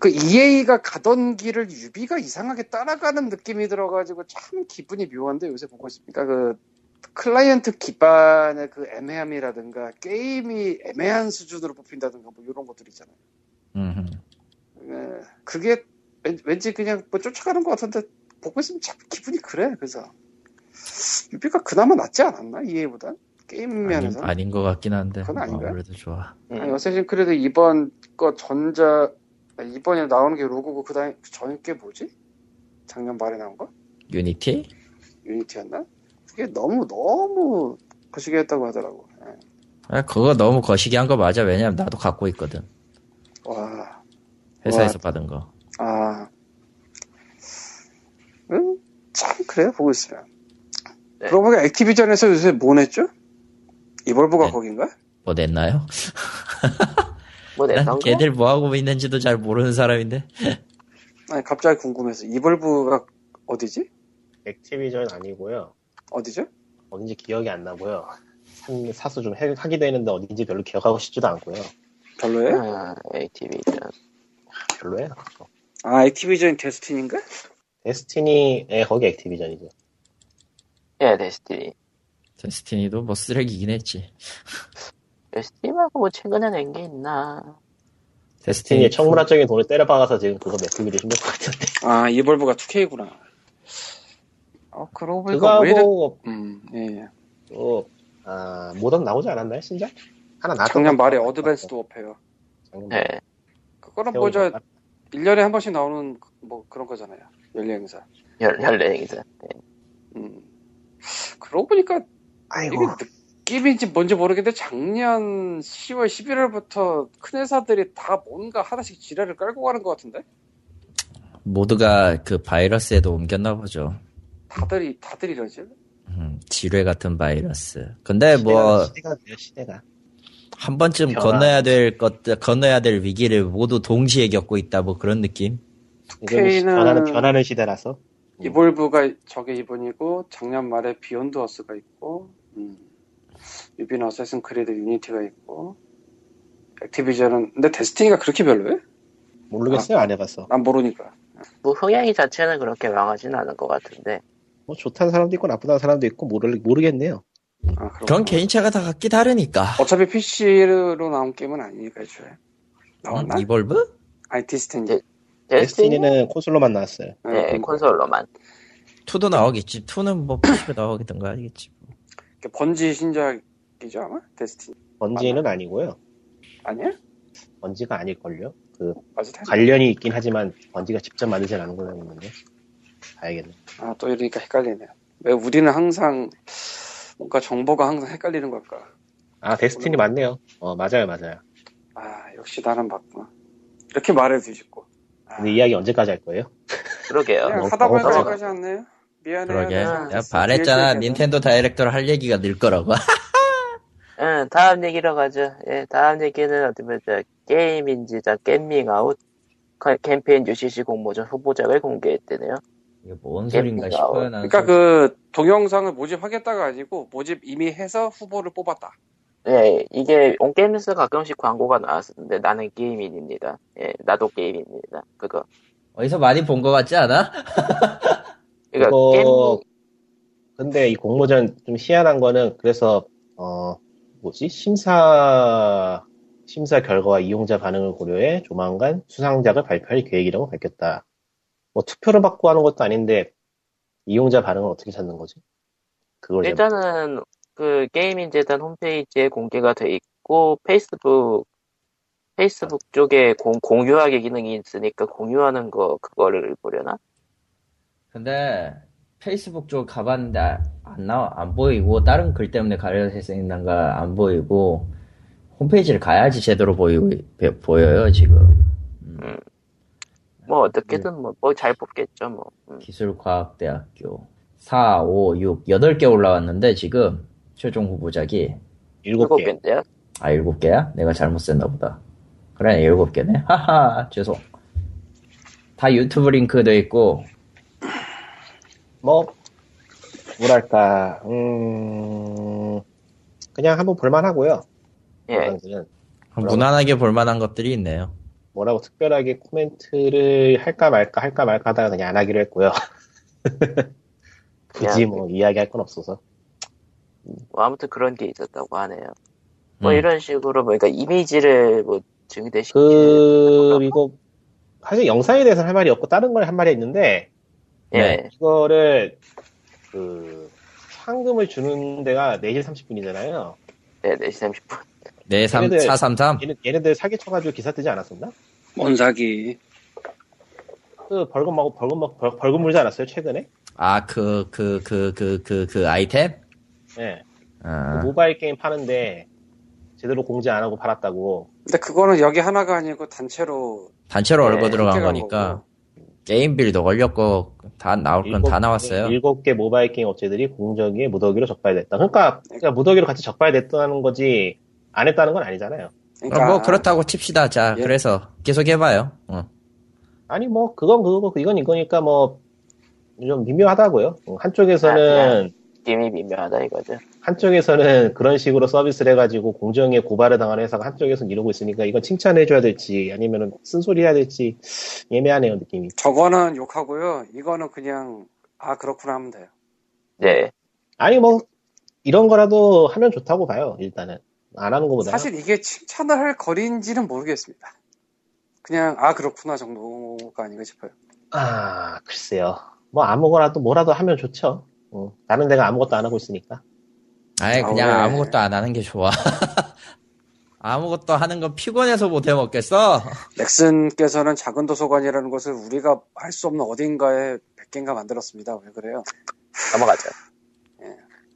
그 EA가 가던 길을 유비가 이상하게 따라가는 느낌이 들어가지고 참 기분이 묘한데 요새 보고 있으니까 그 클라이언트 기반의 그 애매함이라든가 게임이 애매한 수준으로 뽑힌다든가 뭐 이런 것들 있잖아요. 음흠. 예, 그게 왠- 왠지 그냥 뭐 쫓아가는 것 같은데 보고 있으면 참 기분이 그래. 그래서 유비가 그나마 낫지 않았나 EA보다 게임 면에서. 아닌 것 같긴 한데. 그건 아닌가요? 아무래도 좋아. 음, 아니, Assassin's Creed 이번 거 전작 이번에 나오는 게 Rogue고 그다음 그 전에 게 뭐지? 작년 말에 나온 거? Unity? Unity였나? 그게 너무 너무 거시기 했다고 하더라고. 예. 아, 그거 너무 거시기 한 거 맞아. 왜냐면 나도 갖고 있거든. 와, 회사에서 받은 거. 아, 음, 참 그래요 보고 있으면. 네. 그러고 보니까 Activision에서 요새 뭐 냈죠? 이볼브가 네. 거긴가? 뭐 냈나요? 뭐 난? 걔들 뭐 하고 있는지도 잘 모르는 사람인데. 아니 갑자기 궁금해서 이볼브가 어디지? 액티비전 아니고요. 어디죠? 어딘지 기억이 안 나고요. 산- 사수 좀 해- 하기도 했는데 어딘지 별로 기억하고 싶지도 않고요. 별로예요? 아, ATV전. 별로예요. 아 액티비전 데스티니인가? 데스티니, 예, 거기 액티비전이죠. 예, Destiny. Destiny도 뭐 쓰레기긴 했지. Destiny 말고 뭐 최근에 낸 게 있나? Destiny에 천문학적인 돈을 때려박아서 지금 그거 메꾸기도 힘들 것 같은데. 아 Evolve가 2K구나. 어 그러고 보니까 그거 왜 이래? 하고, 음, 예. 또, 아, 모던 나오지 않았나요, 신작? 하나 나왔던 작년 것 말에. Advanced Warfare. 말에. 그거는 뭐저 나- 1년에 한 번씩 나오는 뭐 그런 거잖아요. 연례 행사. 열, 열레행이죠. 음. 그러고 보니까 아이고, 이게 느낌인지 뭔지 모르겠는데 작년 10월, 11월부터 큰 회사들이 다 뭔가 하나씩 지뢰를 깔고 가는 것 같은데? 모두가 그 바이러스에도 옮겼나 보죠. 다들, 이- 다들 이러지? 음, 지뢰 같은 바이러스. 근데 뭐, 시대가, 시대가 돼요, 시대가. 한 번쯤 변화. 건너야 될 것들, 건너야 될 위기를 모두 동시에 겪고 있다, 뭐 그런 느낌? 이제는 시- K는- 변하는, 변하는 시대라서. Evolve가 저게 이번이고 작년 말에 Beyond Earth가 있고 음. 유비나 Assassin's Creed Unity가 있고 Activision은 근데 Destiny가 그렇게 별로해? 모르겠어요, 안 해봤어. 난 모르니까 뭐 흥행이 자체는 그렇게 망하진 않을 것 같은데. 뭐 좋다는 사람도 있고 나쁘다는 사람도 있고 모르, 모르겠네요. 아. 그건 개인차가 다 각기 다르니까. 어차피 PC로 나온 게임은 아니니까 애초에 나왔나? 음, 이볼브? 아니 디스티니 네. 데스티니? 데스티니는 콘솔로만 나왔어요. 예, 콘솔로만. 2도 나오겠지. 2는 뭐 PC로 나오겠던가 하겠지. 번지 신작 이죠 아마? 데스티니 번지는 아니고요. 아니야? 번지가 아닐걸요. 그 관련이 있긴 하지만 번지가 직접 만들진 않은 걸로 알고 있는데 봐야겠네. 아또 이러니까 헷갈리네요 왜 우리는 항상 뭔가 정보가 항상 헷갈리는 걸까 아 데스티니 맞네요. 어 맞아요 맞아요. 아 역시 나는 맞구나 이렇게 말해도 뒤집고 아, 근데 이야기 언제까지 할 거예요? 그러게요. 하다 보니까 여기까지 않네요 미안해요 그러게. 내가 내가. 말했잖아. 닌텐도 다이렉터로 할 얘기가 늘 거라고. 응, 다음 얘기로 가죠. 예, 다음 얘기는 어디 보자. 게임인지다 게밍아웃 카- 캠페인 UCC 공모전 후보작을 공개했대네요. 이게 뭔 소린가. 싶어요. 난 그러니까 그 동영상을 모집하겠다가 아니고 모집 이미 해서 후보를 뽑았다. 예, 이게 온게임에서 가끔씩 광고가 나왔었는데 나는 게임인입니다. 예, 나도 게임입니다. 그거. 어디서 많이 본 것 같지 않아? 그러니까 이거 게임 근데 이 공모전 좀 희한한 거는 그래서 어 뭐지 심사 심사 결과와 이용자 반응을 고려해 조만간 수상작을 발표할 계획이라고 밝혔다. 뭐 투표를 받고 하는 것도 아닌데 이용자 반응을 어떻게 찾는 거지? 그걸 잘 일단은 그 게이밍 재단 홈페이지에 공개가 돼 있고 페이스북 페이스북 쪽에 공, 공유하기 기능이 있으니까 공유하는 거 그거를 보려나? 근데 페이스북 쪽 가봤는데 아- 안 나와 안 보이고 다른 글 때문에 가려져 있는가 안 보이고 홈페이지를 가야지 제대로 보이고 보여요 지금 뭐 어떻게든 뭐뭐잘 뽑겠죠 뭐. 음. 기술과학대학교 4, 5, 6, 8개 올라왔는데 지금 최종 후보작이 일곱 일곱 개. 개인데요. 아 7개야? 내가 잘못 썼나 보다 그래 7개네 하하 죄송 다 유튜브 링크도 있고 뭐 뭐랄까 음 그냥 한번 볼만하고요. 예. 무난하게 볼만한 것들이 있네요 뭐라고 특별하게 코멘트를 할까 말까 할까 말까 하다가 그냥 안 하기로 했고요. 굳이 그냥- 뭐 이야기할 건 없어서. 뭐 아무튼 그런 게 있었다고 하네요. 뭐 음. 이런 식으로 뭐 그러니까 이미지를 뭐 증대시키는 그리고 사실 영상에 대해서는 할 말이 없고 다른 걸 한 말이 있는데 예. 네. 이거를 그 상금을 주는 데가 4시 30분이잖아요. 네, 4시 30분. 네, 3, 얘네들- 433 얘네, 얘네들 사기 쳐가지고 기사 뜨지 않았었나? 뭔 사기. 그 벌금 먹고 벌금 먹 벌- 벌금 물지 않았어요 최근에? 아 그 그 그 그 그 그 아이템? 네. 아, 그 모바일 게임 파는데 제대로 공지 안 하고 팔았다고. 근데 그거는 여기 하나가 아니고 단체로 단체로 네, 얼고 들어간 간 거니까 거고. 게임빌도 걸렸고 다 나올 건 다 나왔어요. 일곱 개 모바일 게임 업체들이 공정위에 무더기로 적발됐다. 그러니까, 그러니까 무더기로 같이 적발됐다는 거지 안 했다는 건 아니잖아요. 그러니까 그럼 뭐 그렇다고 칩시다. 자, 예. 그래서 계속 해봐요. 어. 아니 뭐 그건 그거고 이건 이거니까 뭐 좀 미묘하다고요. 한쪽에서는 게임이 미묘하다 이거죠. 한쪽에서는 그런 식으로 서비스를 해가지고 공정위에 고발을 당하는 회사가 한쪽에서는 이러고 있으니까 이건 칭찬해줘야 될지 아니면 쓴소리 해야 될지 예매하네요 느낌이. 저거는 욕하고요. 이거는 그냥 아 그렇구나 하면 돼요. 네. 아니 뭐 이런 거라도 하면 좋다고 봐요 일단은 안 하는 것보다. 사실 이게 칭찬을 할 거리인지는 모르겠습니다. 그냥 아 그렇구나 정도가 아닌가 싶어요. 아 글쎄요. 뭐 아무거나도 뭐라도 하면 좋죠. 어, 다른 데가 아무것도 안 하고 있으니까. 아예 그냥 아, 왜? 아무것도 안 하는 게 좋아. 아무것도 하는 건 피곤해서 못 해먹겠어. 넥슨께서는 작은 도서관이라는 것을 우리가 할 수 없는 어딘가에 100개인가 만들었습니다. 왜 그래요? 넘어가죠.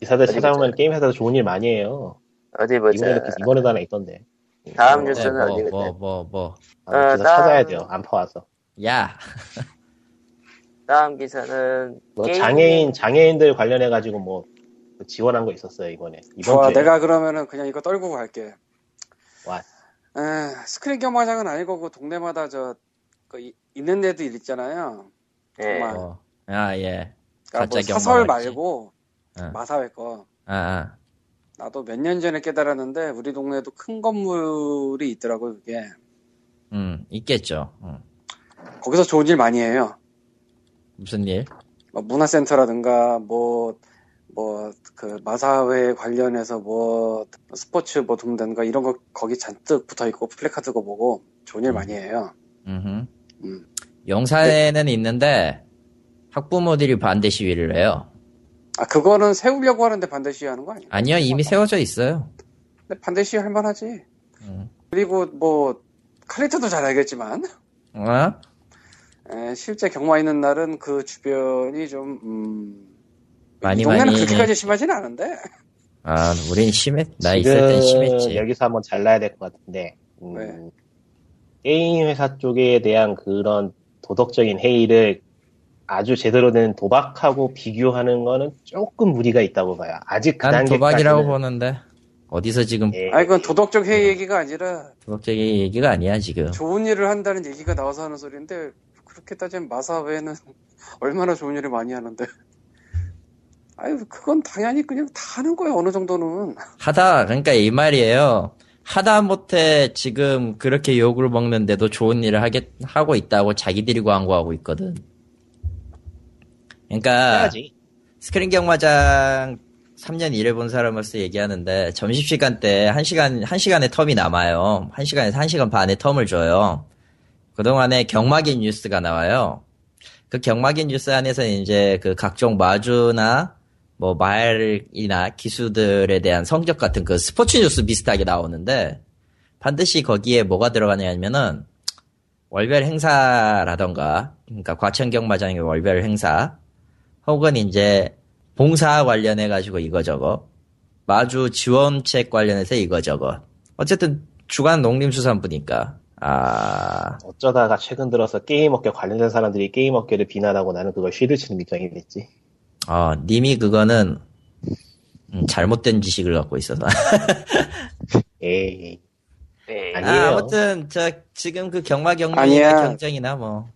기사들 어디 찾아보면 보자. 게임 회사도 좋은 일 많이 해요. 어디 보자. 이번에도 이번에도 하나 있던데. 다음 어, 뉴스- 뉴스는 뭐, 어디 뭐? 뭐, 뭐. 아, 어, 기사 나- 찾아야 돼요. 안 파와서. 야, 다음 기사는 뭐 게임- 장애인 장애인들 관련해 가지고 뭐 지원한 거 있었어요 이번에. 이번 좋아, 주에. 내가 그러면은 그냥 이거 털고 갈게. 와. 에, 스크린 경마장은 아니고 그 동네마다 저 그 이- 있는 데도 있잖아요. 예. 정말. 어. 아, 예. 그러니까 뭐 가짜 경마 사설 맞지? 말고 응. 마사회 거. 아, 아. 나도 몇 년 전에 깨달았는데 우리 동네에도 큰 건물이 있더라고요. 그게 음, 있겠죠. 음. 거기서 좋은 일 많이 해요. 무슨 일? 뭐 문화센터라든가 뭐 뭐 그 마사회 관련해서 뭐 스포츠 뭐 동단가 이런 거 거기 잔뜩 붙어 있고 플래카드고 보고 좋은 일 많이 해요. 음흠. 음. 용산에는 있는데 학부모들이 반대 시위를 해요. 아 그거는 세우려고 하는데 반대 시위하는 거 아니에요? 아니요, 이미 세워져 있어요. 근데 반대 시위 할 만하지. 음. 그리고 뭐 칼리터도 잘 알겠지만 어? 에, 실제 경마 있는 날은 그 주변이 좀 음, 많이 이 동네는 많이 그렇게까지 심하진 않은데 아, 우린 심했, 나 있을 땐 심했지. 여기서 한번 잘라야 될 것 같은데 음, 왜? 게임 회사 쪽에 대한 그런 도덕적인 해이를 아주 제대로 된 도박하고 비교하는 거는 조금 무리가 있다고 봐요. 아직 그 난 도박이라고 보는데. 어디서 지금 예. 아니 그건 도덕적 해이 얘기가 아니라 도덕적인 얘기가 아니야 지금. 좋은 일을 한다는 얘기가 나와서 하는 소리인데 그렇게 따지면 마사 외에는 얼마나 좋은 일을 많이 하는데 아유 그건 당연히 그냥 다 하는 거야 어느 정도는 하다 그러니까 이 말이에요. 하다 못해 지금 그렇게 욕을 먹는데도 좋은 일을 하겠 하고 있다고 자기들이 광고하고 있거든. 그러니까 해야지. 스크린 경마장 3년 일해본 사람으로서 얘기하는데 점심시간 때 1시간, 1시간의 텀이 남아요. 1시간에서 1시간 반의 텀을 줘요. 그동안에 경마긴 뉴스가 나와요. 그 경마긴 뉴스 안에서 이제 그 각종 마주나 뭐 말이나 기수들에 대한 성적 같은 그 스포츠 뉴스 비슷하게 나오는데 반드시 거기에 뭐가 들어가냐면은 월별 행사라던가 그러니까 과천 경 마장의 월별 행사 혹은 이제 봉사 관련해 가지고 이거 저거 마주 지원책 관련해서 이거 저거. 어쨌든 주간 농림수산부니까. 아. 어쩌다가 최근 들어서 게임 업계 관련된 사람들이 게임 업계를 비난하고 나는 그걸 쉴드치는 입장이 됐지. 어, 님이 그거는 음, 잘못된 지식을 갖고 있어서 에이. 네. 아니, 아, 아니에요. 아무튼 저 지금 그 경마 아니야. 경쟁이나 뭐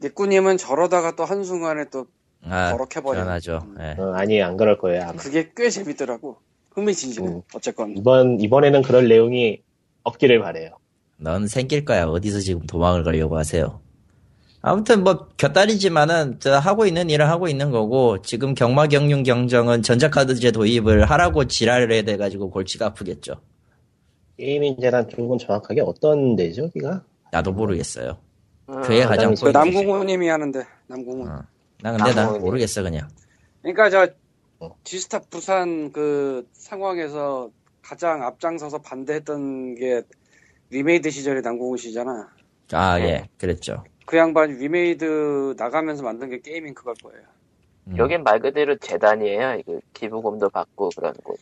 니꾸님은 저러다가 또 한순간에 또 아, 버럭해버려. 변하죠. 음. 예. 어, 아니 안 그럴 거예요. 아마. 그게 꽤 재밌더라고 흥미진진해 음. 어쨌건 이번 이번에는 그럴 내용이 없기를 바래요. 넌 생길 거야. 어디서 지금 도망을 가려고 하세요? 아무튼 뭐 곁다리지만은 저 하고 있는 일을 하고 있는 거고 지금 경마 경륜 경정은 전자카드제 도입을 하라고 지랄을 해야 돼가지고 골치가 아프겠죠. 게임인재란 쪽은 정확하게 어떤 데죠, 여기가? 나도 모르겠어요. 음, 그게 가장 그. 남궁호님이 하는데 남궁호 어. 나 근데 난 아무리. 모르겠어 그냥. 그러니까 저 어. G스타 부산 그 상황에서 가장 앞장서서 반대했던 게 위메이드 시절의 남궁훈 씨잖아 아 네. 예, 그랬죠. 그 양반 위메이드 나가면서 만든 게 게임인 그걸 거예요 음. 여긴 말 그대로 재단이에요. 이거 기부금도 받고 그런 곳.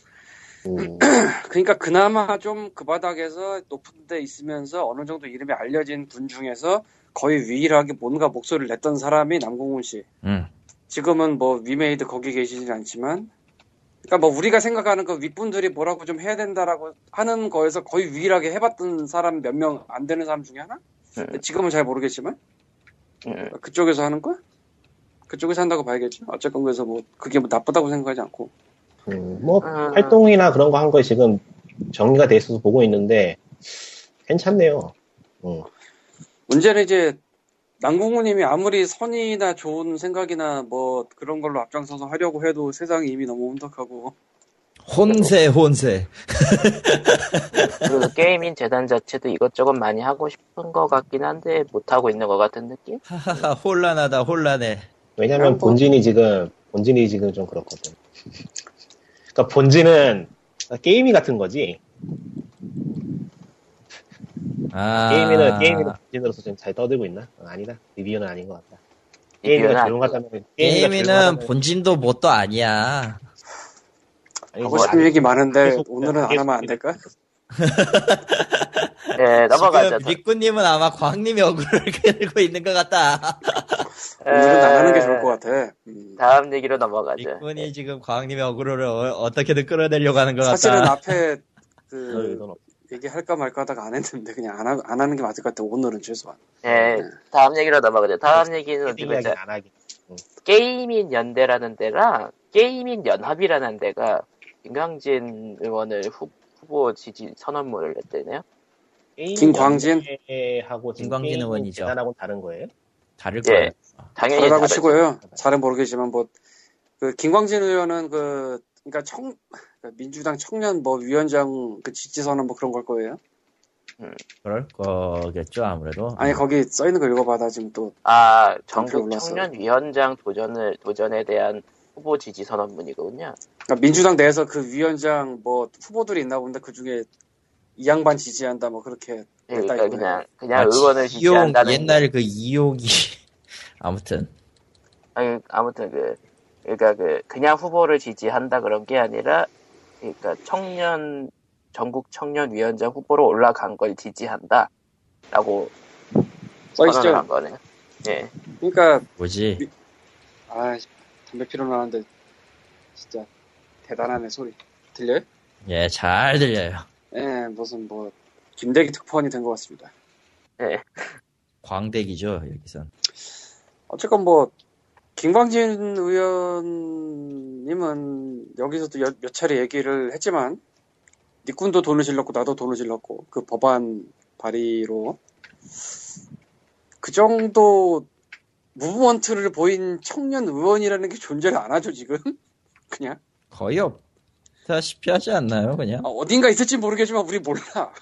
음, 그러니까 그나마 좀 그 바닥에서 높은 데 있으면서 어느 정도 이름이 알려진 분 중에서 거의 유일하게 뭔가 목소리를 냈던 사람이 남궁훈 씨. 음. 지금은 뭐 위메이드 거기 계시진 않지만 그러니까 뭐 우리가 생각하는 그 윗분들이 뭐라고 좀 해야 된다라고 하는 거에서 거의 유일하게 해봤던 사람 몇 명 안 되는 사람 중에 하나? 음. 지금은 잘 모르겠지만 음. 그쪽에서 하는 거? 그쪽에서 한다고 봐야겠죠. 어쨌건 그래서 뭐 그게 뭐 나쁘다고 생각하지 않고 음, 뭐 음. 활동이나 그런 거 한거 지금 정리가 돼 있어서 보고 있는데 괜찮네요. 음, 문제는 이제 남궁우님이 아무리 선이나 좋은 생각이나 뭐 그런 걸로 앞장서서 하려고 해도 세상이 이미 너무 혼탁하고 혼세 혼세. 그리고 게이밍 재단 자체도 이것저것 많이 하고 싶은 것 같긴 한데 못 하고 있는 것 같은 느낌? 하하하 혼란하다 혼란해. 왜냐면 뭐- 본진이 지금 본진이 지금 좀 그렇거든. 그러니까 본진은 게임이 같은 거지. 아 게임이는 게임이는 본진으로서 지금 잘 떠들고 있나? 어, 아니다. 리뷰는 아닌 것 같다. 아니고. 조용하다면 게임이는 본진도 뭣도 아니야. 하고 뭐 싶은 얘기 많은데 계속- 오늘은 안 계속 하면 안 될까? 네, 넘어가죠. 지금 리꾸님은 아마 광님이 억울을 끌고 있는 것 같다. 오늘은 안 하는 게 에, 좋을 것 같아. 음. 다음 얘기로 넘어가죠. 리꾼이 지금 광님의 억울을 어, 떻게든 끌어내려고 하는 것 사실은 같다. 앞에 어, 그 얘기할까 말까 하다가 안 했는데 그냥 안, 하, 안 하는 게 맞을 것 같아. 오늘은 최소한. 네, 다음 얘기로 넘어가죠. 다음 얘기는 보자. 안 하기. 게임인 연대라는 데랑 게임인 연합이라는 데가 김광진 의원을 후, 후보 지지 선언문을 냈대네요. 김광진? 하고 김광진 의원이죠. 대단하고 다른 거예요? 다를 예. 거예요. 당연히 다르다고 다르죠. 치고요. 잘은 모르겠지만 뭐 그 김광진 의원은 그 그러니까 청그 민주당 청년 뭐 위원장 그 지지 선언 뭐 그런 걸 거예요. 그럴 거겠죠 아무래도. 아니 거기 써 있는 거 읽어봐. 나 지금 또 아, 전국. 청년 위원장 도전을 도전에 대한 후보 지지 선언문이거든요. 그러니까 민주당 내에서 그 위원장 뭐 후보들이 있나 본데 그 중에 이 양반 지지한다 뭐 그렇게 그러니까 했다 그냥 그냥 마치 의원을 이용 지지한다는 옛날 그 이용이 아무튼 아니, 아무튼 그 그러니까 그 그냥 후보를 지지한다 그런 게 아니라 그러니까 청년 전국 청년 위원장 후보로 올라간 걸 지지한다라고 써 선언을 있죠. 한 거네요. 예. 그러니까 뭐지? 아 담배 피러 나는데 진짜 대단하네 소리 들려요? 예, 잘 들려요. 예, 무슨 뭐 김대기 특파원이 된 것 같습니다. 예. 광대기죠, 여기선. 어쨌건 뭐 김광진 의원님은 여기서도 여- 몇 차례 얘기를 했지만 니꾼도 돈을 질렀고 나도 돈을 질렀고 그 법안 발의로 그 정도 무브먼트를 보인 청년 의원이라는 게 존재를 안 하죠 지금 그냥 거의 없다시피 하지 않나요, 그냥? 아, 어딘가 있을지 모르겠지만 우리 몰라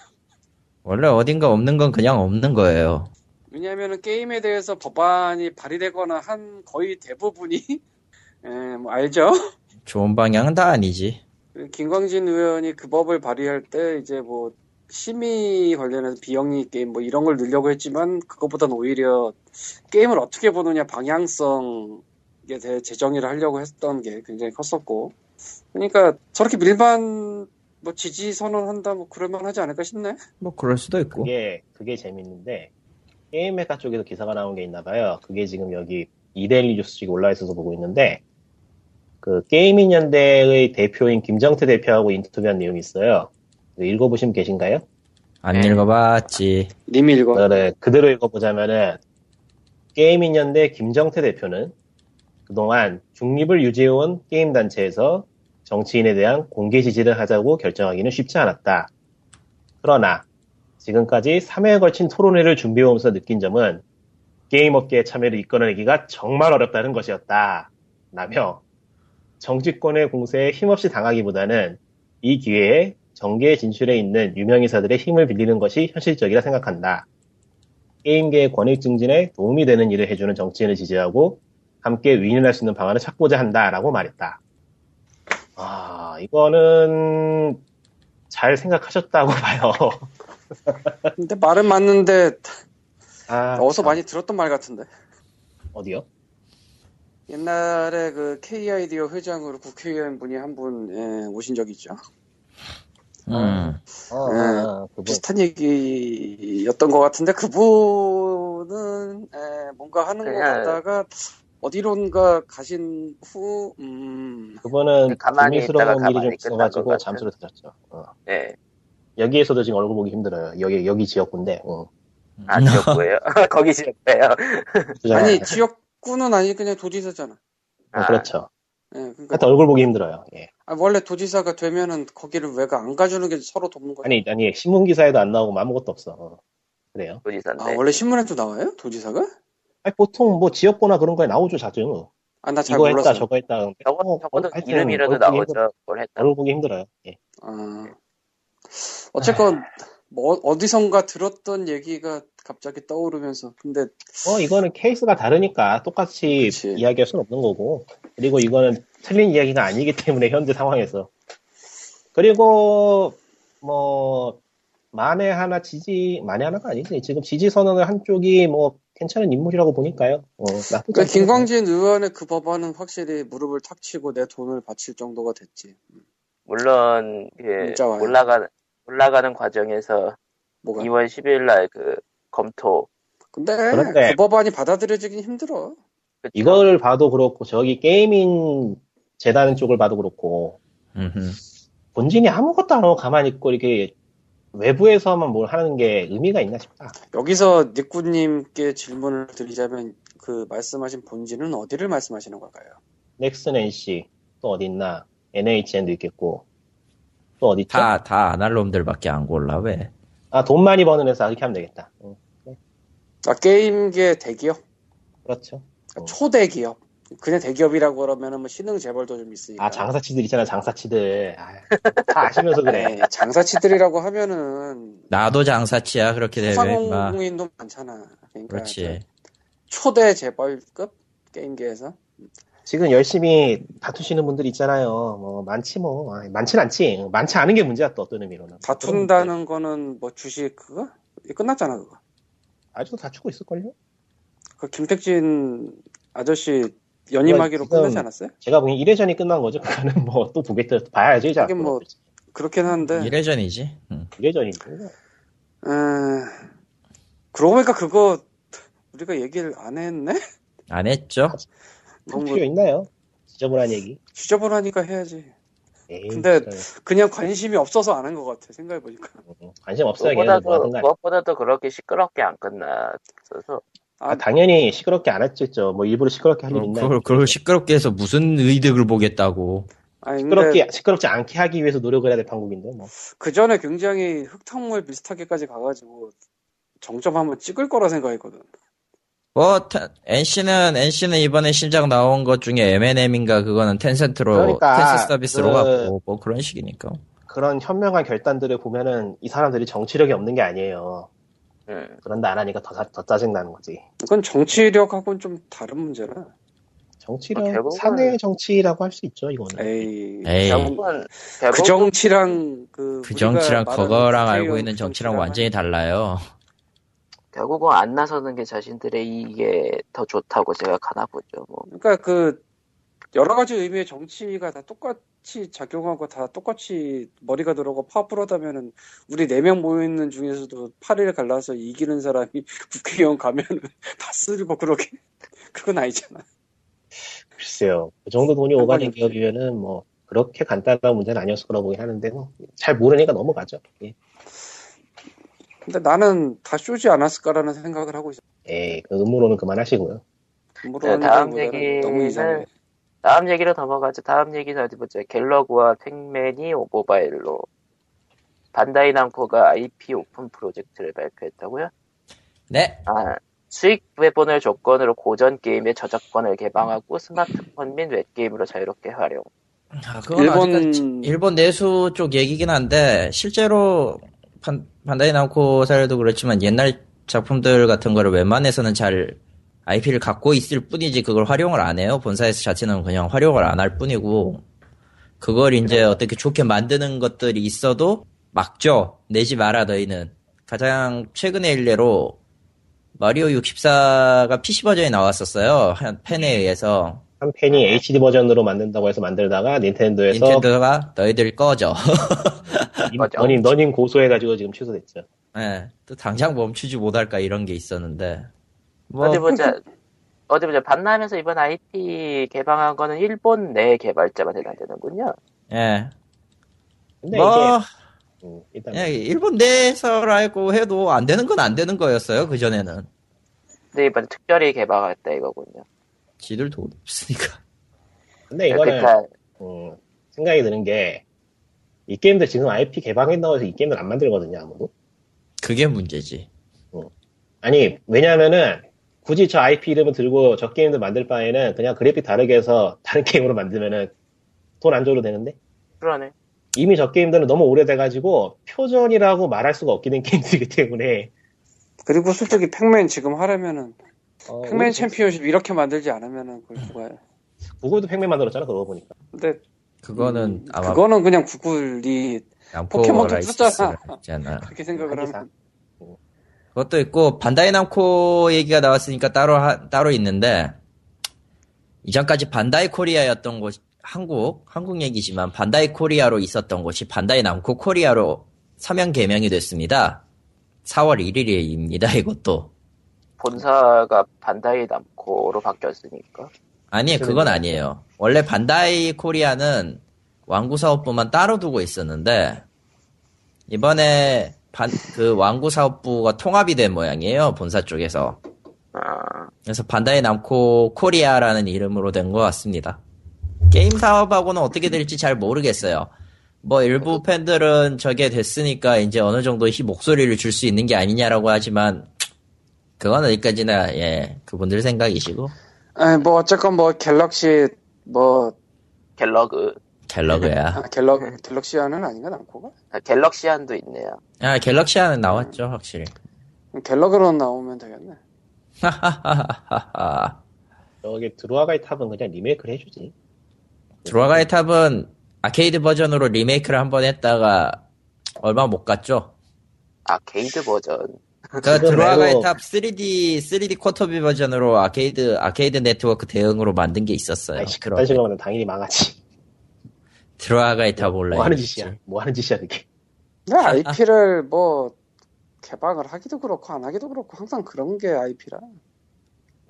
원래 어딘가 없는 건 그냥 없는 거예요. 왜냐하면 게임에 대해서 법안이 발의되거나 한 거의 대부분이 에, 뭐 알죠? 좋은 방향은 다 아니지. 김광진 의원이 그 법을 발의할 때 이제 뭐 심의 관련해서 비영리 게임 뭐 이런 걸 넣으려고 했지만 그것보단 오히려 게임을 어떻게 보느냐 방향성에 대해 재정의를 하려고 했던 게 굉장히 컸었고 그러니까 저렇게 밀반 뭐 지지 선언한다 뭐 그럴만 하지 않을까 싶네 뭐 그럴 수도 있고. 그게 그게 재밌는데 게임 메카 쪽에서 기사가 나온 게 있나 봐요. 그게 지금 여기 이데일리 뉴스 쪽에 올라 있어서 보고 있는데 그 게임인 연대의 대표인 김정태 대표하고 인터뷰한 내용이 있어요. 이거 읽어보시면 계신가요? 안 네. 읽어봤지. 님이 읽어 그래, 그대로 읽어보자면은 게임인 연대 김정태 대표는 그동안 중립을 유지해온 게임 단체에서 정치인에 대한 공개 지지를 하자고 결정하기는 쉽지 않았다. 그러나 지금까지 3회에 걸친 토론회를 준비해오면서 느낀 점은 게임 업계의 참여를 이끌어내기가 정말 어렵다는 것이었다. 라며 정치권의 공세에 힘없이 당하기보다는 이 기회에 정계에 진출해 있는 유명인사들의 힘을 빌리는 것이 현실적이라 생각한다. 게임계의 권익 증진에 도움이 되는 일을 해주는 정치인을 지지하고 함께 윈윈할 수 있는 방안을 찾고자 한다라고 말했다. 아, 이거는 잘 생각하셨다고 봐요. 근데 말은 맞는데 아, 어디서 참. 많이 들었던 말 같은데 어디요? 옛날에 그 KIDO 회장으로 국회의원 분이 한 분 오신 적이 있죠. 음. 어, 네. 어, 어. 비슷한 얘기였던 것 같은데 그분은 에, 뭔가 하는 거 그냥- 같다가 어디론가 가신 후 음, 그분은 있다가 비밀스러운 일이 좀 있어가지고 것. 잠수를 들었죠. 어. 예. 여기에서도 지금 얼굴 보기 힘들어요. 여기 여기 지역군데. 어. 안 지었고요. 거기 지었고요. 아니 지역구는 아니 그냥 도지사잖아. 어, 그렇죠. 예, 그러니까 하여튼 얼굴 보기 힘들어요. 예. 아, 원래 도지사가 되면은 거기를 왜가 안 가주는 게 서로 돕는 거야. 아니 아니 신문 기사에도 안 나오고 아무것도 없어. 어. 그래요. 도지사인데. 아 원래 신문에도 나와요? 도지사가? 아니, 보통 뭐 지역구나 그런 거에 나오죠 자주. 아나잘 이거 몰라서. 했다 저거 했다. 적어, 어, 적어도 하여튼 이름이라도 나오죠. 뭘 했다. 얼굴 보기 힘들어요. 예. 아, 어쨌건 뭐 어디선가 들었던 얘기가 갑자기 떠오르면서 근데 어 이거는 케이스가 다르니까 똑같이 그치. 이야기할 수는 없는 거고. 그리고 이거는 틀린 이야기가 아니기 때문에 현재 상황에서. 그리고 뭐 만에 하나 지지 만에 하나가 아니지. 지금 지지 선언을 한쪽이 뭐 괜찮은 인물이라고 보니까요. 어, 나쁘지 그러니까. 김광진 의원의 그 법안은 확실히 무릎을 탁 치고 내 돈을 바칠 정도가 됐지. 물론 와요. 올라가는 올라가는 과정에서 뭐가? 2월 10일 날 그 검토 근데 그런데- 그 법안이 받아들여지긴 힘들어. 그쵸? 이걸 봐도 그렇고 저기 게이밍 재단 쪽을 봐도 그렇고 음흠. 본진이 아무것도 안 하고 가만히 있고 이렇게 외부에서만 뭘 하는 게 의미가 있나 싶다. 여기서 니꾸님께 질문을 드리자면 그 말씀하신 본질은 어디를 말씀하시는 걸까요? 넥슨 NC 또 어디 있나? NHN도 있겠고 또 어디 있죠? 다, 다 아날놈들밖에 안 골라, 왜? 아 돈 많이 버는 회사 이렇게 하면 되겠다. 응, 아, 게임계 대기업? 그렇죠. 그러니까 어. 초대기업. 그냥 대기업이라고 그러면은 뭐 신흥 재벌도 좀 있으니까. 아 장사치들 있잖아 장사치들. 아, 다 아시면서 그래. 네, 장사치들이라고 하면은 나도 장사치야, 그렇게 되면. 마. 소상공인도 많잖아. 그러니까 그렇지. 초대 재벌급 게임계에서 지금 열심히 다투시는 분들 있잖아요. 뭐 많지 뭐 아, 많진 않지. 많지 않은 게 문제야 또 어떤 의미로는. 다툰다는 거는 뭐 주식 그거 끝났잖아 그거. 아직도 다투고 있을걸요? 그 김택진 아저씨 연임하기로 지금- 끝나지 않았어요? 제가 보기엔 1회전이 끝난 거죠. 그거는 뭐 또 보겠다 봐야죠. 하긴 뭐- 그렇긴 한데. 이래전이지. 응. 1회전이고. 에... 그러고 보니까 그거 우리가 얘기를 안 했네? 안 했죠? 할 너무 필요 있나요? 지저분한 얘기. 지저분하니까 해야지. 에이, 근데 진짜, 그냥 관심이 없어서 안 한 것 같아 생각해보니까 음, 관심 없어야 걔네들 뭐 무엇보다도, 간에. 무엇보다도 그렇게 시끄럽게 안 끝났어서. 아, 아, 당연히 시끄럽게 안 했겠죠. 뭐 일부러 시끄럽게 할 일 있나? 그걸, 그걸 시끄럽게 해서 무슨 의득을 보겠다고. 아니 시끄럽게 시끄럽지 않게 하기 위해서 노력을 해야 될 판국인데 뭐. 그 전에 굉장히 흙탕물 비슷하게까지 가가지고 정점 한번 찍을 거라 생각했거든 뭐, 타- NC는, NC는 이번에 신작 나온 것 중에 M&M인가 그거는 텐센트로, 그러니까 텐센트 서비스로 그- 갖고, 뭐 그런 식이니까. 그런 현명한 결단들을 보면은 이 사람들이 정치력이 없는 게 아니에요. 음. 그런데 안 하니까 더, 자- 더 짜증나는 거지. 그건 정치력하고는 좀 다른 문제라 정치력, 아, 결국은- 사내 정치라고 할 수 있죠, 이거는. 에이 에이, 결국은, 그 결국은 정치랑 그그 우리가 정치랑 그거랑 알고 있는 정치랑 완전히 달라요. 결국은 안 나서는 게 자신들의 이익에 더 좋다고 생각하나 보죠. 뭐. 그러니까 그 여러 가지 의미의 정치가 다 똑같이 작용하고 다 똑같이 머리가 들어가고 파워풀하다면은 우리 네 명 모여 있는 중에서도 팔을 갈라서 이기는 사람이 국회의원 가면은 다 쓰고 그러게 그건 아니잖아. 글쎄요. 그 정도 돈이 한 오가는. 기업이면은 뭐, 그렇게 간단한 문제는 아니었을 거라고 보긴 하는데, 뭐, 잘 모르니까 넘어가죠. 예. 근데 나는 다 쇼지 않았을까라는 생각을 하고 있어. 에이, 그 음모론은 그만하시고요. 물론 다음 너무 얘기는 이상해. 다음 얘기로 넘어가죠. 다음 얘기는 어디 보자. 갤러그와 팩맨이 모바일로 반다이 남코가 IP 오픈 프로젝트를 발표했다고요? 네. 아, 수익 배분을 조건으로 고전 게임의 저작권을 개방하고 스마트폰 및 웹게임으로 자유롭게 활용. 아, 그건 일본 일본 내수 쪽 얘기긴 한데 실제로 반, 반다이 남코사도 그렇지만 옛날 작품들 같은 거를 웬만해서는 잘 IP를 갖고 있을 뿐이지 그걸 활용을 안 해요. 본사에서 자체는 그냥 활용을 안 할 뿐이고 그걸 이제 어떻게 좋게 만드는 것들이 있어도 막죠. 내지 마라 너희는. 가장 최근의 일례로 마리오 64가 PC 버전이 나왔었어요. 한 팬에 의해서. 한 팬이 HD 버전으로 만든다고 해서 만들다가 닌텐도에서 닌텐도가 너희들 꺼져. 너님, 너님 고소해가지고 지금 취소됐죠. 예, 또 당장 멈추지 못할까 이런 게 있었는데. 뭐, 어디 보자. 어디 보자. 반나면서 이번 IP 개방한 거는 일본 내 개발자만 해당되는군요. 예. 근데 뭐, 이게, 음, 일단, 예, 일본 내에서라고 해도 안 되는 건 안 되는 거였어요, 그전에는. 근데 이번에 특별히 개방했다 이거군요. 지들 돈 없으니까. 근데 이거는, 그러니까 음, 생각이 드는 게, 이 게임들 지금 IP 개방했다고 해서 이 게임들 안 만들거든요, 아무도. 그게 문제지. 아니, 왜냐면은, 굳이 저 IP 이름을 들고 저 게임들 만들 바에는 그냥 그래픽 다르게 해서 다른 게임으로 만들면은 돈 안 줘도 되는데? 그러네. 이미 저 게임들은 너무 오래돼가지고 표전이라고 말할 수가 없게 된 게임들이기 때문에 그리고 솔직히 팩맨 지금 하려면은 어, 팩맨 챔피언십 이렇게 만들지 않으면은 그걸 누가 해. 구글도 팩맨 만들었잖아 그러고 보니까 근데 그거는 음, 아마 그거는 그냥 구글이 포켓몬도. 했잖아. 그렇게 생각을. 하면 그것도 있고 반다이 남코 얘기가 나왔으니까 따로 하- 따로 있는데 이전까지 반다이 코리아였던 곳 한국 한국 얘기지만 반다이 코리아로 있었던 곳이 반다이 남코 코리아로 사명 개명이 됐습니다. 4월 1일입니다. 이것도 본사가 반다이 남코로 바뀌었으니까. 아니 그건 아니에요. 원래 반다이 코리아는 완구 사업부만 따로 두고 있었는데 이번에 반, 그 완구 사업부가 통합이 된 모양이에요. 본사 쪽에서. 아, 그래서 반다이 남코 코리아라는 이름으로 된 것 같습니다. 게임 사업하고는 어떻게 될지 잘 모르겠어요. 뭐 일부 팬들은 저게 됐으니까 이제 어느 정도 히 목소리를 줄 수 있는 게 아니냐라고 하지만 그건 어디까지나 예 그분들 생각이시고 아니 뭐 어쨌건 뭐 갤럭시 뭐 갤러그. 갤러그야. 아, 갤럭 갤럭시아는 아닌가 남코가 아, 갤럭시안도 있네요. 아 갤럭시아는 나왔죠 확실히. 갤럭으로 나오면 되겠네. 하하하하하. 저기 드루아가이 탑은 그냥 리메이크를 해주지 드라가의 탑은 아케이드 버전으로 리메이크를 한 번 했다가 얼마 못 갔죠. 아케이드 버전. 그 드루아가의 말고- 탑 3D 3D quarter view 버전으로 아케이드 아케이드 네트워크 대응으로 만든 게 있었어요. 아이씨 그럼 그딴 식으로 하면 당연히 망하지 드루아가의 탑 온라인. 뭐 하는 짓이야 뭐 하는 짓이야 그게 근데 IP를 뭐 개방을 하기도 그렇고 안 하기도 그렇고 항상 그런 게 IP라.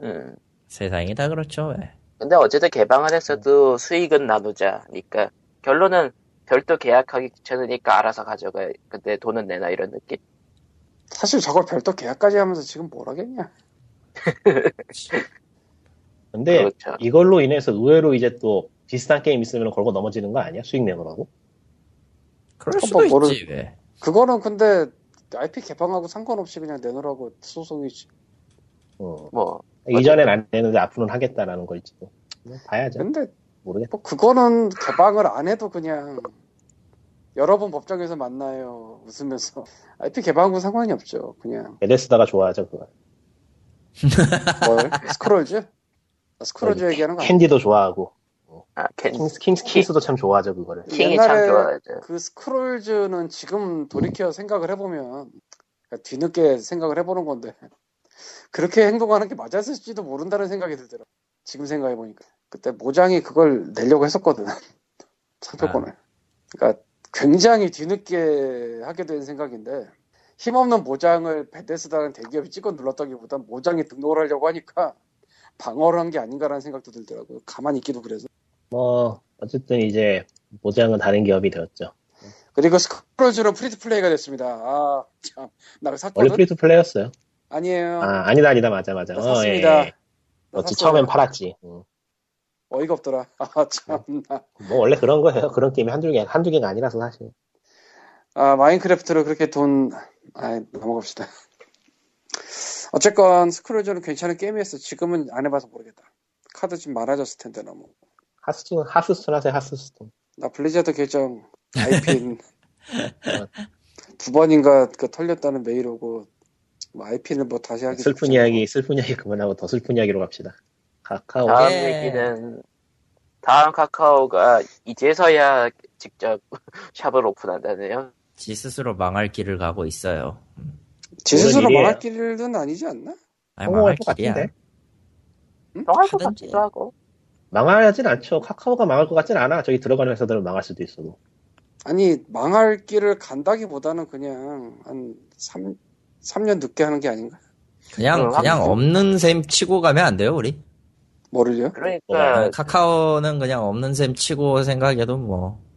음. 세상이 다 그렇죠. 왜. 근데 어쨌든 개방을 했어도 수익은 나누자. 그러니까 결론은 별도 계약하기 귀찮으니까 알아서 가져가. 근데 돈은 내나 이런 느낌? 사실 저걸 별도 계약까지 하면서 지금 뭘 하겠냐. 근데 그렇죠. 이걸로 인해서 의외로 이제 또 비슷한 게임 있으면 걸고 넘어지는 거 아니야? 수익 내놓으라고? 그럴 어, 수도 있지 왜. 그거는 근데 IP 개방하고 상관없이 그냥 내놓으라고 소송이지. 어. 뭐 이전엔 안 했는데 앞으로는 하겠다라는 거 있지 뭐. 뭐 봐야죠. 근데 모르겠다. 뭐 그거는 개방을 안 해도 그냥 여러 번 법정에서 만나요 웃으면서 IP 개방은 상관이 없죠. 그냥 베데스다가 좋아하죠, 그거. 뭘 스크롤즈? 아, 스크롤즈 얘기하는 거 아니야? 캔디도 좋아하고. 아, 캔, 킹스, 킹스 키스도 참 좋아하죠, 그거를. 킹이 참 좋아하죠. 그 스크롤즈는 지금 돌이켜 생각을 해보면 그러니까 뒤늦게 생각을 해보는 건데 그렇게 행동하는 게 맞았을지도 모른다는 생각이 들더라. 지금 생각해 보니까 그때 모장이 그걸 내려고 했었거든 상표권을. 그러니까 굉장히 뒤늦게 하게 된 생각인데 힘없는 모장을 베데스다는 대기업이 찍어 눌렀다기보단 모장이 등록을 하려고 하니까 방어를 한 게 아닌가라는 생각도 들더라고요. 가만히 있기도 그래서. 뭐, 어쨌든 이제, 모장은 다른 기업이 되었죠. 그리고 스크롤즈는 free to play가 됐습니다. 아, 참. 나 원래 샀거든? free to play였어요. 아니에요. 아, 아니다, 아니다, 맞아, 맞아. 나 어, 샀습니다. 예. 나 어찌. 처음엔 팔았지. 응. 어이가 없더라. 아, 참나. 뭐, 원래 그런 거예요. 그런 게임이 한두 개, 한두 개가 아니라서 사실. 아, 마인크래프트를 그렇게 돈, 아, 넘어갑시다. 어쨌건, 스크롤즈는 괜찮은 게임이었어. 지금은 안 해봐서 모르겠다. 카드 좀 많아졌을 텐데, 너무. 하스스톤, 하스스톤 하세요, 하스스톤. 나 블리자드 계정, IP는 두 번인가 그 털렸다는 메일 오고, 뭐 IP는 뭐 다시 하기 슬픈 이야기, 슬픈 이야기 그만하고 더 슬픈 이야기로 갑시다. 카카오. 다음 예. 얘기는 다음 카카오가 이제서야 직접 샵을 오픈한다네요. 지 스스로 망할 길을 가고 있어요. 지 스스로. 망할 길은 아니지 않나? 아니 망할 것 길이야. 같은데? 정할 것. 같기도 하고. 망하진 않죠. 카카오가 망할 것 같진 않아. 저기 들어가는 회사들은 망할 수도 있어도. 아니, 망할 길을 간다기보다는 그냥 한 3, 3년 늦게 하는 게 아닌가? 그냥 응, 그냥. 없는 셈 치고 가면 안 돼요 우리. 뭐를요? 그러니까 아, 카카오는 그냥 없는 셈 치고 생각해도 뭐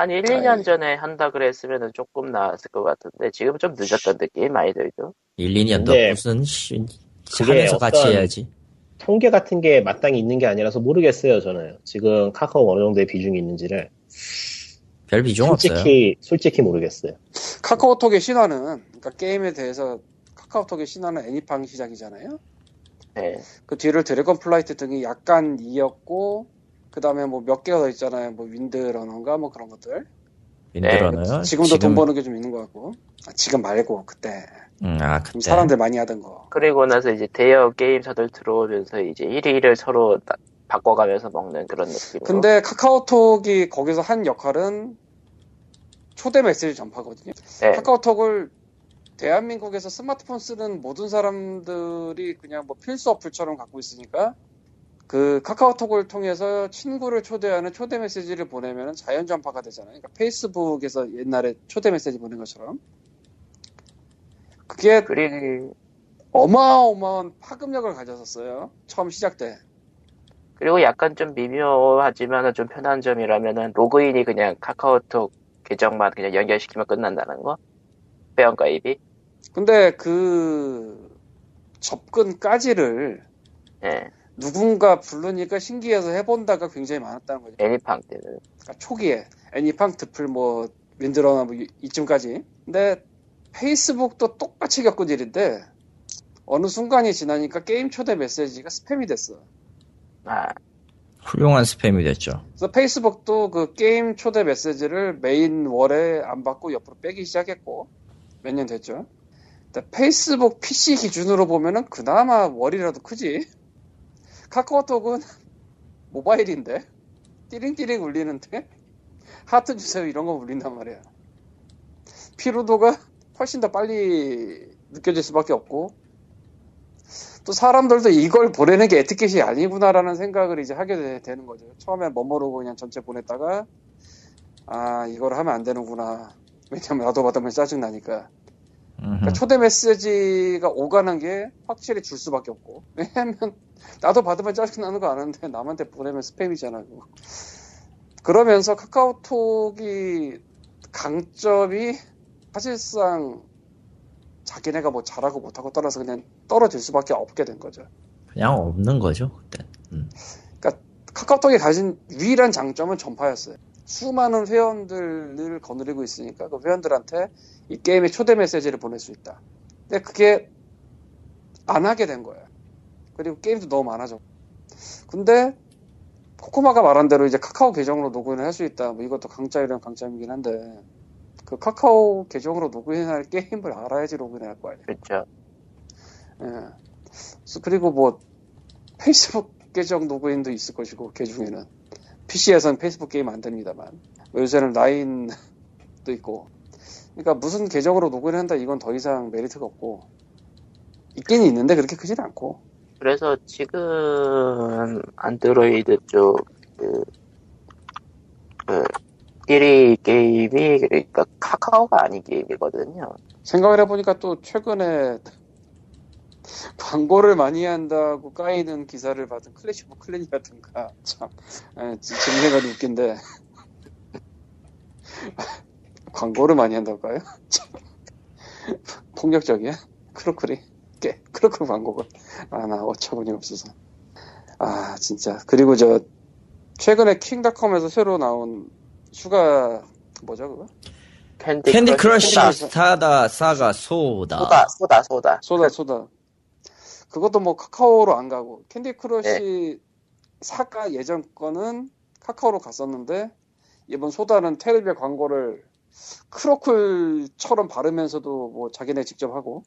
한 1, 2년 전에 한다 그랬으면 조금 나았을 것 같은데 지금 좀 늦었던 느낌 많이 들죠. 1, 2년 더 근데 무슨 씨, 그게 하면서 같이 해야지. 통계 같은 게 마땅히 있는 게 아니라서 모르겠어요, 저는. 지금 카카오 어느 정도의 비중이 있는지를. 별 비중 없어요. 솔직히, 솔직히 모르겠어요. 카카오톡의 신화는, 그러니까 게임에 대해서 카카오톡의 신화는 애니팡 시작이잖아요? 네. 그 뒤를 드래곤 플라이트 등이 약간 이었고, 그 다음에 뭐 몇 개가 더 있잖아요. 뭐 윈드러너인가 뭐 그런 것들. 윈드러너요. 지금도 돈 버는 게 좀 있는 것 같고. 아, 지금 말고, 그때. 음, 아좀 그때. 사람들 많이 하던 거. 그리고 나서 이제 대여 게임사들 들어오면서 이제 1위를 서로 다- 바꿔가면서 먹는 그런 느낌으로. 근데 카카오톡이 거기서 한 역할은 초대 메시지 전파거든요. 네. 카카오톡을 대한민국에서 스마트폰 쓰는 모든 사람들이 그냥 뭐 필수 어플처럼 갖고 있으니까 그 카카오톡을 통해서 친구를 초대하는 초대 메시지를 보내면 자연 전파가 되잖아요. 그러니까 페이스북에서 옛날에 초대 메시지 보낸 것처럼. 그게 그리고 어마어마한 파급력을 가졌었어요. 처음 시작 때. 그리고 약간 좀 미묘하지만 좀 편한 점이라면은 로그인이 그냥 카카오톡 계정만 그냥 연결시키면 끝난다는 거. 회원 가입이. 근데 그 접근까지를 예. 누군가 부르니까 신기해서 해본다가 굉장히 많았다는 거죠. 애니팡 때는. 그러니까 초기에 애니팡, 드플, 뭐 윈드러너 뭐 이- 이쯤까지. 근데 페이스북도 똑같이 겪은 일인데 어느 순간이 지나니까 게임 초대 메시지가 스팸이 됐어. 아, 훌륭한 스팸이 됐죠. 그래서 페이스북도 그 게임 초대 메시지를 main wall에 안 받고 옆으로 빼기 시작했고 몇 년 됐죠. 페이스북 PC 기준으로 보면은 그나마 wall이라도 크지. 카카오톡은 모바일인데 띠링띠링 울리는데 하트 주세요 이런 거 울린단 말이야. 피로도가 훨씬 더 빨리 느껴질 수밖에 없고 또 사람들도 이걸 보내는 게 에티켓이 아니구나라는 생각을 이제 하게 되, 되는 거죠. 처음에 뭐 모르고 그냥 전체 보냈다가 아 이걸 하면 안 되는구나. 왜냐면 나도 받으면 짜증 나니까. 그러니까 초대 메시지가 오가는 게 확실히 줄 수밖에 없고 왜냐면 나도 받으면 짜증 나는 거 아는데 남한테 보내면 스팸이잖아. 그거. 그러면서 카카오톡이 강점이 사실상 자기네가 뭐 잘하고 못하고 떠나서 그냥 떨어질 수밖에 없게 된 거죠. 그냥 없는 거죠 그때. 음. 카카오톡이 가진 유일한 장점은 전파였어요. 수많은 회원들을 거느리고 있으니까 그 회원들한테 이 게임의 초대 메시지를 보낼 수 있다. 근데 그게 안 하게 된 거예요. 그리고 게임도 너무 많아졌고. 근데 코코마가 말한 대로 이제 카카오 계정으로 로그인을 할 수 있다. 뭐 이것도 강점이란 강점이긴 한데 그 카카오 계정으로 로그인할 게임을 알아야지 로그인할 거 아니에요. 그렇죠. 예. 그리고 뭐 페이스북 계정 로그인도 있을 것이고 그 중에는 PC에선 페이스북 게임 안 됩니다만 뭐 요새는 라인도 있고 그러니까 무슨 계정으로 로그인한다 이건 더 이상 메리트가 없고 있긴 있는데 그렇게 크진 않고 그래서 지금 안드로이드 쪽 그, 그 1위 게임이 그러니까 카카오가 아닌 게임이거든요. 생각을 해보니까 또 최근에 광고를 많이 한다고 까이는 기사를 받은 클래시 오브 클랜이라든가. 참 에, 재미가 웃긴데. 광고를 많이 한다고요? 참, 폭력적이야? 클오클이? 꽤 클오클 광고가. 아나 어처구니 없어서. 아 진짜. 그리고 저 최근에 킹닷컴에서 새로 나온 휴가 뭐죠 그거? 캔디, 캔디 크러쉬 소다, 스타다 사가 소다. 소다, 소다, 소다. 소다 소다 그것도 뭐 카카오로 안 가고 캔디 크러쉬 사가 예전 거는 카카오로 갔었는데 이번 소다는 테레비에 광고를 클오클처럼 바르면서도 뭐 자기네 직접 하고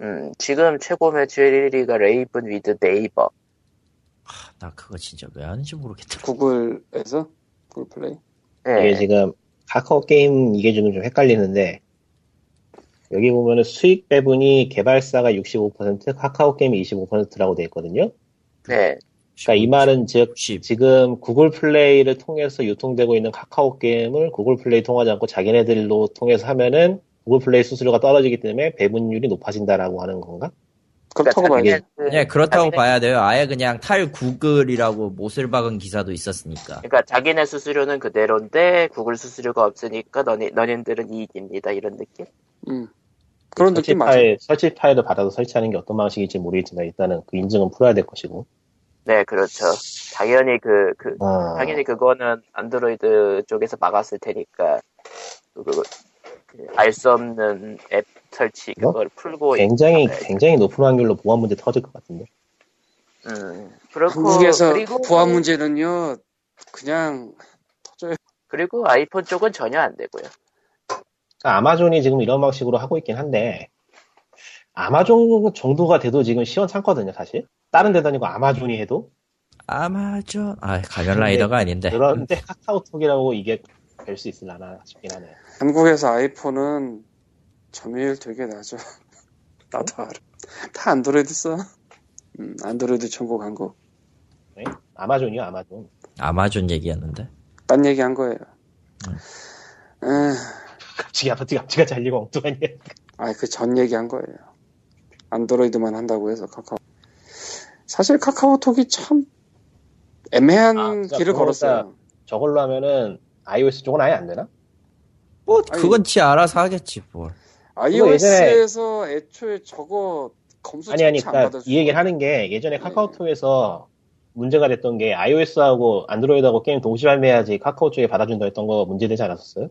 음, 지금 최고 매출 1위가 레이븐 위드 네이버. 나 그거 진짜 왜 하는지 모르겠더라. 구글에서 구글 플레이 예. 이게 지금 카카오 게임 이게 지금 좀 헷갈리는데 여기 보면은 수익 배분이 개발사가 65% 카카오 게임이 25%라고 돼 있거든요. 네. 그러니까 이 말은 즉 10. 지금 구글 플레이를 통해서 유통되고 있는 카카오 게임을 구글 플레이 통하지 않고 자기네들로 통해서 하면은 구글 플레이 수수료가 떨어지기 때문에 배분율이 높아진다라고 하는 건가? 그렇다고 그러니까 봐야지 자기네들- 예, 그렇다고 자기네- 봐야 돼요. 아예 그냥 탈 구글이라고 못을 박은 기사도 있었으니까. 그러니까 자기네 수수료는 그대로인데 구글 수수료가 없으니까 너네, 너님들은 이익입니다. 이런 느낌? 음. 그런 설치 느낌 맞아 파일, 설치 파일을 받아서 설치하는 게 어떤 방식일지 모르겠지만 일단은 그 인증은 풀어야 될 것이고. 네, 그렇죠. 당연히 그, 그, 아, 당연히 그거는 안드로이드 쪽에서 막았을 테니까 그, 알수 없는 앱 설치 이거? 그걸 풀고 굉장히 네. 굉장히 높은 확률로 보안 문제 터질 것 같은데. 음, 그렇고 한국에서 그리고 보안 문제는요 그냥 터져요 그리고 아이폰 쪽은 전혀 안 되고요. 그러니까 아마존이 지금 이런 방식으로 하고 있긴 한데 아마존 정도가 돼도 지금 시원찮거든요, 사실. 다른 데도 아니고 아마존이 해도. 아마존, 아, 가면라이더가 아닌데. 그런데 카카오톡이라고 이게 될 수 있을라나 싶긴 하네요. 한국에서 아이폰은 점유율 되게 낮아 나도 알아 다 안드로이드 써 음, 안드로이드 천국 광고 네? 아마존이요, 아마존. 아마존 얘기였는데. 딴 얘기 한 거예요 에, 갑자기 아파트가 갑자기 잘리고 엉뚱한 일. 아이 그전 얘기 한 거예요 안드로이드만 한다고 해서 카카오 사실 카카오톡이 참 애매한 아, 길을 걸었어요 저걸로 하면은 iOS 쪽은 아예 안 되나? 뭐, 아니. 그건 지 알아서 하겠지, 뭘. iOS에서 애초에 저거 검수 아니, 아니, 그러니까 이 얘기를 하는 게 예전에 카카오톡에서 문제가 됐던 게 iOS하고 안드로이드하고 게임 동시 발매해야지 카카오 쪽에 받아준다 했던 거 문제되지 않았었어요?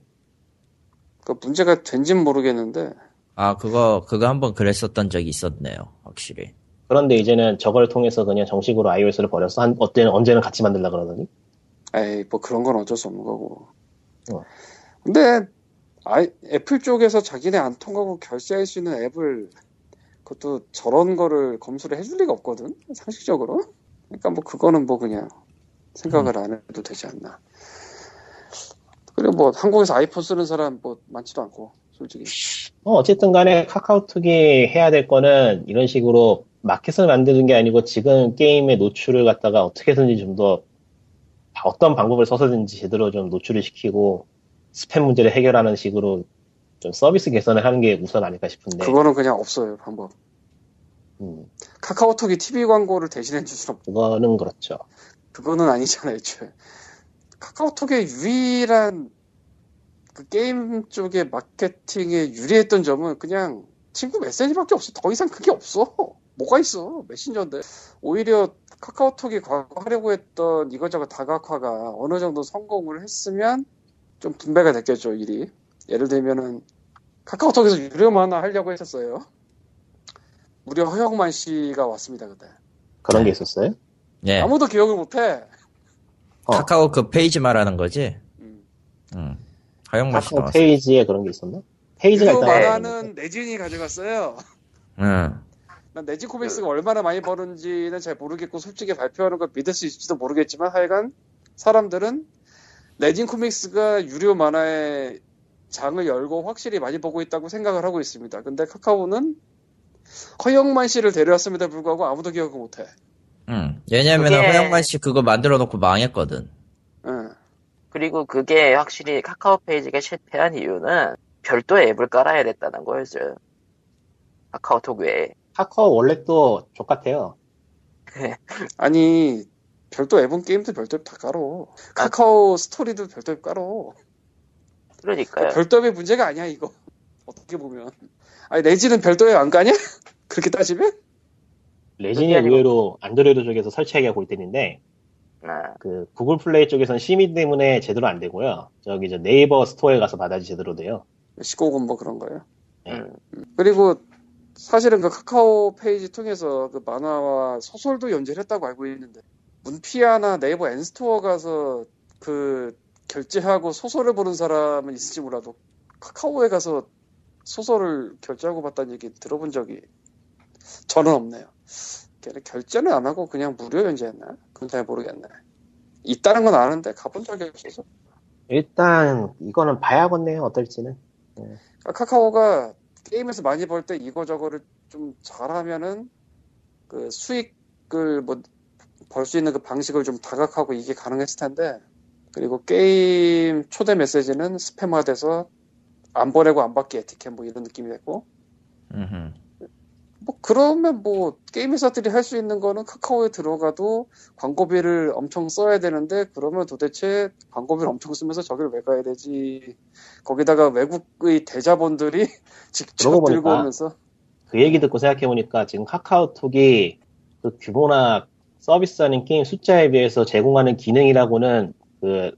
그 문제가 된진 모르겠는데 아, 그거, 그거 한번 그랬었던 적이 있었네요, 확실히. 그런데 이제는 저걸 통해서 그냥 정식으로 iOS를 버려서 한, 어때는, 언제는 같이 만들라 그러더니? 에이 뭐 그런 건 어쩔 수 없는 거고 어. 근데 아이, 애플 쪽에서 자기네 안 통하고 결제할 수 있는 앱을 그것도 저런 거를 검수를 해줄 리가 없거든 상식적으로. 그러니까 뭐 그거는 뭐 그냥 생각을 안 해도 되지 않나. 그리고 뭐 한국에서 아이폰 쓰는 사람 뭐 많지도 않고 솔직히. 어, 어쨌든 간에 카카오톡이 해야 될 거는 이런 식으로 마켓을 만드는 게 아니고 지금 게임의 노출을 갖다가 어떻게든지 좀 더 어떤 방법을 써서든지 제대로 좀 노출을 시키고 스팸 문제를 해결하는 식으로 좀 서비스 개선을 하는 게 우선 아닐까 싶은데. 그거는 그냥 없어요 방법 음, 카카오톡이 TV 광고를 대신해 줄 수는 없 그거는 그렇죠. 그거는 아니잖아요 애초에 카카오톡의 유일한 그 게임 쪽의 마케팅에 유리했던 점은 그냥 친구 메시지밖에 없어. 더 이상 그게 없어. 뭐가 있어? 메신저인데. 오히려 카카오톡이 과거 하려고 했던 이거저거 다각화가 어느 정도 성공을 했으면 좀 분배가 됐겠죠, 일이. 예를 들면은 카카오톡에서 유료 만화 하려고 했었어요. 무려 허영만 씨가 왔습니다, 그때. 그런 게 있었어요? 예. 아무도 기억을 못해. 어. 카카오 그 페이지 말하는 거지? 음. 응. 허영만 씨 카카오 나왔어. 페이지에 그런 게 있었나? 페이지가 유료 일단 만화는 레진이 가져갔어요. 응. 난 내진 코믹스가 얼마나 많이 버는지는 잘 모르겠고 솔직히 발표하는 걸 믿을 수 있을지도 모르겠지만 하여간 사람들은 내진 코믹스가 유료 만화의 장을 열고 확실히 많이 보고 있다고 생각을 하고 있습니다. 근데 카카오는 허영만 씨를 데려왔음에도 불구하고 아무도 기억을 못해. 응. 왜냐면은 그게- 허영만 씨 그거 만들어 놓고 망했거든. 응. 그리고 그게 확실히 카카오 페이지가 실패한 이유는 별도 앱을 깔아야 됐다는 거였죠. 카카오톡 외에. 카카오 원래 또 좆같아요. 아니 별도 앱은 게임도 별도 앱 다 깔어. 카카오 스토리도 별도 앱 깔어. 그러니까요. 별도 앱의 문제가 아니야 이거. 어떻게 보면. 아니 레진은 별도 앱 안 까냐? 그렇게 따지면? 레진이 의외로 안드로이드 쪽에서 설치하기가 골때린데 아, 그 구글 플레이 쪽에서는 심의 때문에 제대로 안 되고요. 저기 저 네이버 스토어에 가서 받아야지 제대로 돼요. 19금 뭐 그런 거예요. 음. 그리고 사실은 그 카카오 페이지 통해서 그 만화와 소설도 연재를 했다고 알고 있는데 문피아나 네이버 엔스토어 가서 그 결제하고 소설을 보는 사람은 있을지 몰라도 카카오에 가서 소설을 결제하고 봤다는 얘기 들어본 적이 저는 없네요. 걔네 결제는 안 하고 그냥 무료 연재했나? 그건 잘 모르겠네. 있다는 건 아는데 가본 적이 없어서. 일단 이거는 봐야겠네요. 어떨지는. 그러니까 카카오가 게임에서 많이 벌 때 이거 저거를 좀 잘하면은 그 수익을 뭐 벌 수 있는 그 방식을 좀 다각하고 이게 가능했을 텐데 그리고 게임 초대 메시지는 스팸화돼서 안 보내고 안 받기 에티켓 뭐 이런 느낌이 됐고. 음흠. 뭐 그러면 뭐 게임 회사들이 할 수 있는 거는 카카오에 들어가도 광고비를 엄청 써야 되는데 그러면 도대체 광고비를 엄청 쓰면서 저기를 왜 가야 되지? 거기다가 외국의 대자본들이 직접 들고 오면서. 그 얘기 듣고 생각해보니까 지금 카카오톡이 그 규모나 서비스하는 게임 숫자에 비해서 제공하는 기능이라고는 그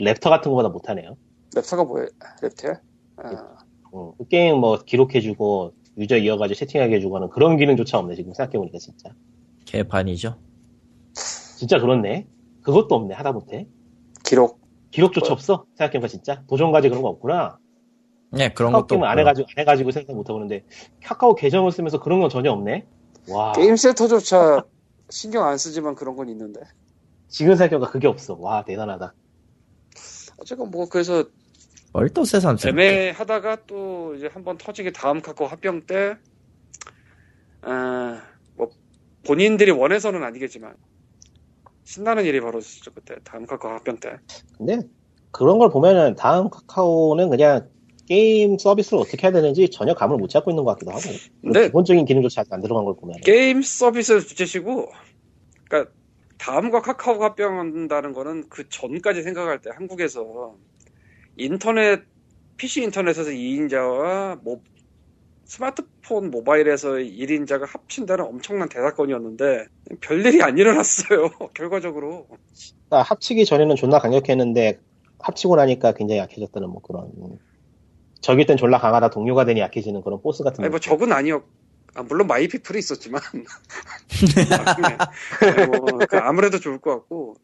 Raptr 같은 거보다 못하네요. Raptr가 뭐예요? Raptr야? 아, 음, 그 게임 뭐 기록해주고 유저 이어가지고 채팅하게 해주고 하는 그런 기능조차 없네 지금 생각해보니까 진짜. 개판이죠. 진짜 그렇네. 그것도 없네 하다못해. 기록 기록조차 없어? 생각해보니까 진짜. 도전까지 그런 거 없구나. 네, 그런 카카오 것도 게임을 안. 해가지고, 안 해가지고 생각 못해보는데, 카카오 계정을 쓰면서 그런 건 전혀 없네? 와. 게임 센터조차 신경 안 쓰지만 그런 건 있는데 지금 생각해보니까 그게 없어. 와, 대단하다. 어쨌건 뭐 그래서 뭘또 세상 애매하다가 또 이제 한번 터지게 다음 카카오 합병 때, 아, 뭐, 본인들이 원해서는 아니겠지만, 신나는 일이 벌어졌죠, 그때. 다음 카카오 합병 때. 근데, 그런 걸 보면은, 다음 카카오는 그냥, 게임 서비스를 어떻게 해야 되는지 전혀 감을 못 잡고 있는 것 같기도 하고. 근데- 기본적인 기능조차 안 들어간 걸 보면. 게임 서비스를 주체시고, 그니까, 다음과 카카오가 합병한다는 거는 그 전까지 생각할 때 한국에서 인터넷, PC 인터넷에서 2인자와 뭐, 스마트폰 모바일에서 1인자가 합친다는 엄청난 대사건이었는데, 별일이 안 일어났어요, 결과적으로. 그러니까 합치기 전에는 존나 강력했는데, 합치고 나니까 굉장히 약해졌다는 뭐 그런. 음. 적일 땐 졸라 강하다 동료가 되니 약해지는 그런 보스 같은. 아니, 뭐. 적은 아니었, 아, 물론 마이피플이 있었지만. 네, 뭐, 그 아무래도 좋을 것 같고.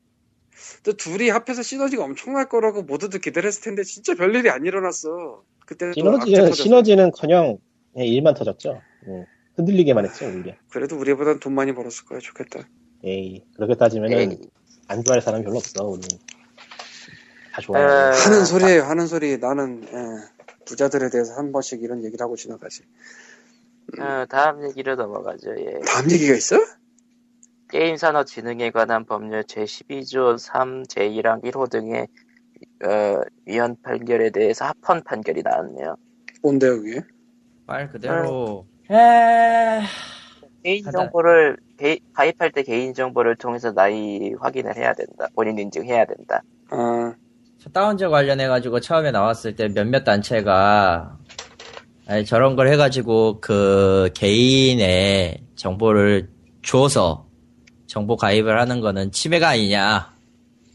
또 둘이 합해서 시너지가 엄청날 거라고 모두들 기대를 했을 텐데, 진짜 별일이 안 일어났어. 그때 시너지는, 시너지는-커녕 그냥 일만 터졌죠. 음. 흔들리게만 했죠 오히려. 그래도 우리보단 돈 많이 벌었을 거야. 좋겠다. 에이 그렇게 따지면은. 안 좋아할 사람이 별로 없어 우리. 다 에, 좋아해. 하는 소리예요, 하는 소리. 나는, 예, 부자들에 대해서 한 번씩 이런 얘기를 하고 지나가지. 어, 다음 얘기로 넘어가죠. 예. 다음 얘기가 있어? 게임산업진흥에 관한 법률 제12조 3, 제1항 1호 등의 어, 위헌 판결에 대해서 합헌 판결이 나왔네요. 뭔데요, 그게? 말 그대로 개인정보를 개- 가입할 때 개인정보를 통해서 나이 확인을 해야 된다. 본인 인증해야 된다. 아, 셧다운제 관련해가지고 처음에 나왔을 때 몇몇 단체가 아니, 저런 걸 해가지고 그 개인의 정보를 줘서 정보 가입을 하는 거는 침해가 아니냐.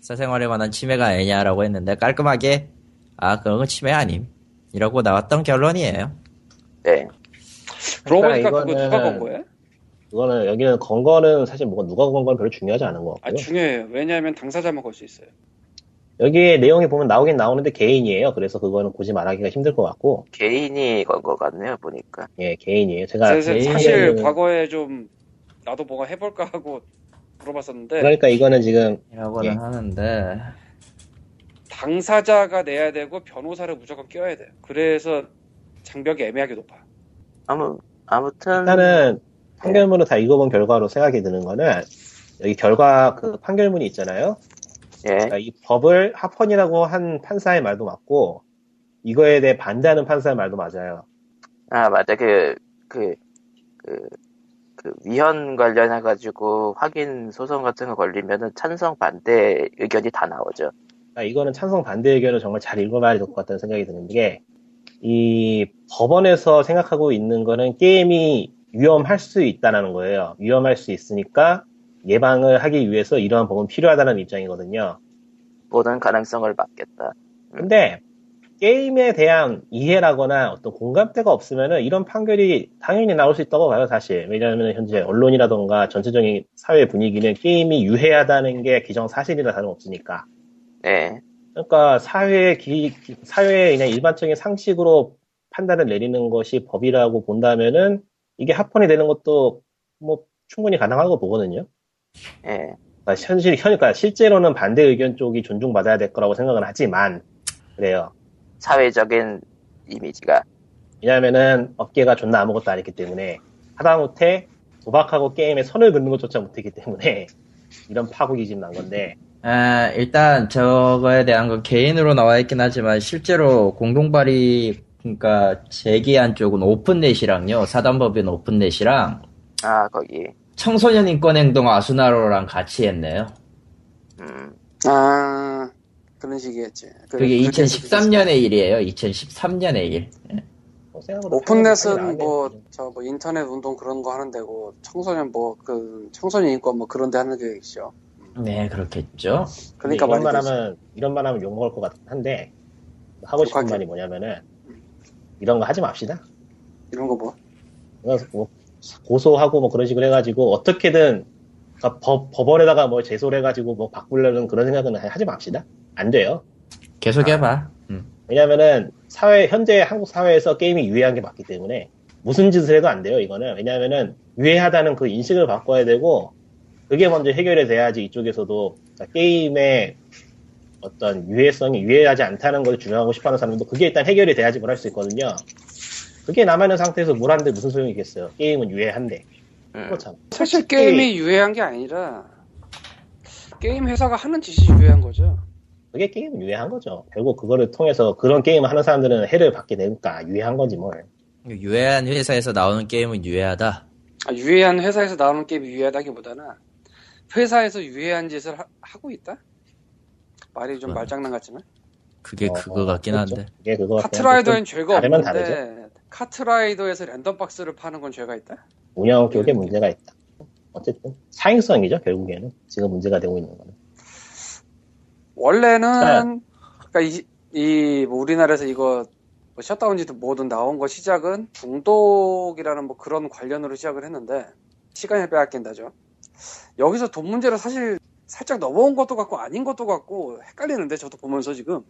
사생활에 관한 침해가 아니냐라고 했는데 깔끔하게 아 그런 건 침해 아님. 이러고 나왔던 결론이에요. 네. 그러고 그러니까 보니까 그거 누가 건 거예요? 그거는 여기는 건 거는 사실 뭐가 누가 건 건 별로 중요하지 않은 것아 같고요. 중요해요. 왜냐하면 당사자만 걸 수 있어요. 여기 내용이 보면 나오긴 나오는데 개인이에요. 그래서 그거는 굳이 말하기가 힘들 것 같고, 개인이 건 것 같네요, 보니까. 예, 개인이에요. 제가 사실, 개인이 사실 과거에 좀 나도 뭐가 해볼까 하고 물어봤었는데 그러니까 이거는 지금 이라고는 예. 하는데 당사자가 내야 되고 변호사를 무조건 껴야 돼요. 그래서 장벽이 애매하게 높아. 아무, 아무튼. 일단은 판결문을 다 읽어본 결과로 생각이 드는 거는 여기 결과 그 판결문이 있잖아요. 예. 그러니까 이 법을 합헌이라고 한 판사의 말도 맞고 이거에 대해 반대하는 판사의 말도 맞아요. 아, 맞아. 그, 그, 그, 그, 위헌 관련해 가지고 확인 소송 같은 거 걸리면은 찬성 반대 의견이 다 나오죠. 그러니까 이거는 찬성 반대 의견을 정말 잘 읽어봐야 될 것 같다는 생각이 드는 게, 이 법원에서 생각하고 있는 거는 게임이 위험할 수 있다는 거예요. 위험할 수 있으니까 예방을 하기 위해서 이러한 법은 필요하다는 입장이거든요. 모든 가능성을 막겠다. 근데 게임에 대한 이해라거나 어떤 공감대가 없으면은 이런 판결이 당연히 나올 수 있다고 봐요, 사실. 왜냐하면 현재 언론이라던가 전체적인 사회 분위기는 게임이 유해하다는 게 기정사실이라 다름없으니까. 네. 그러니까 사회의 기, 기- 사회의 그냥 일반적인 상식으로 판단을 내리는 것이 법이라고 본다면은 이게 합헌이 되는 것도 뭐 충분히 가능하다고 보거든요. 예. 그러니까 현실, 현, 그러니까 실제로는 반대 의견 쪽이 존중받아야 될 거라고 생각은 하지만 그래요. 사회적인 이미지가. 왜냐하면은 업계가 존나 아무것도 아니기 때문에 하다못해 도박하고 게임에 선을 긋는 것조차 못했기 때문에 이런 파국이 지금 난 건데 아, 일단 저거에 대한 건 개인으로 나와 있긴 하지만 실제로 공동발의 그러니까 제기한 쪽은 오픈넷이랑요 사단법인 오픈넷이랑 아, 거기. 청소년 인권행동 아수나로랑 같이 했네요. 음. 아 그런 식이겠지. 그- 그게 그렇게 2013년의 일이에요. 2013년의 일. 뭐 오픈넷은 판결이 뭐 나왔네. 저뭐 인터넷 운동 그런 거 하는 데고 청소년 뭐 그 청소년 인권 뭐 그런 데 하는 데겠죠. 네, 그렇겠죠. 그러니까 이런 말. 하면 이런 말 하면 욕 먹을 것 같긴 한데 하고 싶은. 말이 뭐냐면은 이런 거 하지 맙시다. 이런 거 뭐. 그래서 뭐 고소하고 뭐 그런 식으로 해가지고 어떻게든 그러니까 법, 법원에다가 뭐 제소를 해가지고 뭐 바꾸려는 그런 생각은 하지 맙시다. 안 돼요. 계속 해봐. 음. 왜냐면은 사회 현재 한국 사회에서 게임이 유해한 게 맞기 때문에 무슨 짓을 해도 안 돼요. 이거는 왜냐하면은 유해하다는 그 인식을 바꿔야 되고 그게 먼저 해결이 돼야지 이쪽에서도 그러니까 게임의 어떤 유해성이 유해하지 않다는 걸 주장하고 싶어 하는 사람도 그게 일단 해결이 돼야지 뭘 할 수 있거든요. 그게 남아있는 상태에서 뭘 하는데 무슨 소용이 있겠어요. 게임은 유해한데. 음. 그렇잖아. 사실 게임이 유해한 게 아니라 게임 회사가 하는 짓이 유해한 거죠. 그게 게임은 유해한 거죠. 결국 그거를 통해서 그런 게임을 하는 사람들은 해를 받게 되니까 유해한 건지 뭘. 유해한 회사에서 나오는 게임은 유해하다. 아, 유해한 회사에서 나오는 게임이 유해하다기보다는 회사에서 유해한 짓을 하, 고 있다? 말이 좀 음. 말장난 같지만 그게 어, 그거 같긴 그렇죠. 한데. 그게 그거 같긴 한데 카트라이더엔 죄가 다르면 없는데 카트라이더에서 랜덤 박스를 파는 건 죄가 있다? 운영 쪽에 문제가 있다. 어쨌든 사행성이죠 결국에는 지금 문제가 되고 있는 거는. 원래는 그러니까 이, 이, 뭐 우리나라에서 이거 뭐 셧다운지도 뭐든 나온 거 시작은 중독이라는 뭐 그런 관련으로 시작을 했는데 시간을 빼앗긴다죠. 여기서 돈 문제로 사실 살짝 넘어온 것도 같고 아닌 것도 같고 헷갈리는데 저도 보면서 지금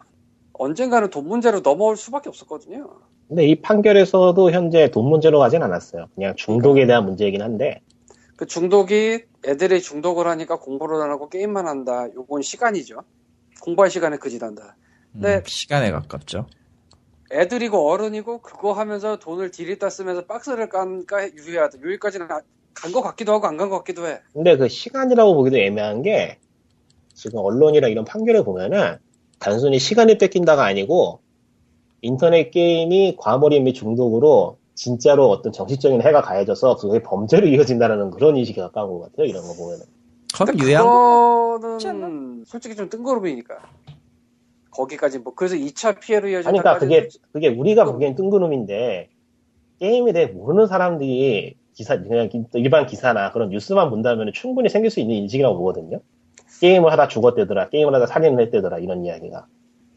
언젠가는 돈 문제로 넘어올 수밖에 없었거든요. 근데 이 판결에서도 현재 돈 문제로 가진 않았어요. 그냥 중독에 대한 문제이긴 한데 그 중독이 애들이 중독을 하니까 공부를 안 하고 게임만 한다. 요건 시간이죠. 공부할 시간에 그지단다. 음, 네. 시간에 가깝죠. 애들이고 어른이고 그거 하면서 돈을 디리다 쓰면서 박스를 까니까 유해하다. 여기까지는 간 것 같기도 하고 안 간 것 같기도 해. 근데 그 시간이라고 보기도 애매한 게 지금 언론이랑 이런 판결을 보면은 단순히 시간이 뺏긴다가 아니고 인터넷 게임이 과몰입 및 중독으로 진짜로 어떤 정신적인 해가 가해져서 그게 범죄로 이어진다는 그런 인식이 가까운 것 같아요. 이런 거 보면은. 그럼 근데 유해한 거 그거는 솔직히 좀 뜬구름이니까. 거기까지 뭐 그래서 2차 피해로 이어진 그러니까 그게, 그게 우리가 보기엔 뜬구름인데, 게임에 대해 모르는 사람들이 기사, 그냥 기- 일반 기사나 그런 뉴스만 본다면 충분히 생길 수 있는 인식이라고 보거든요. 게임을 하다 죽었대더라, 게임을 하다 살인을 했대더라, 이런 이야기가.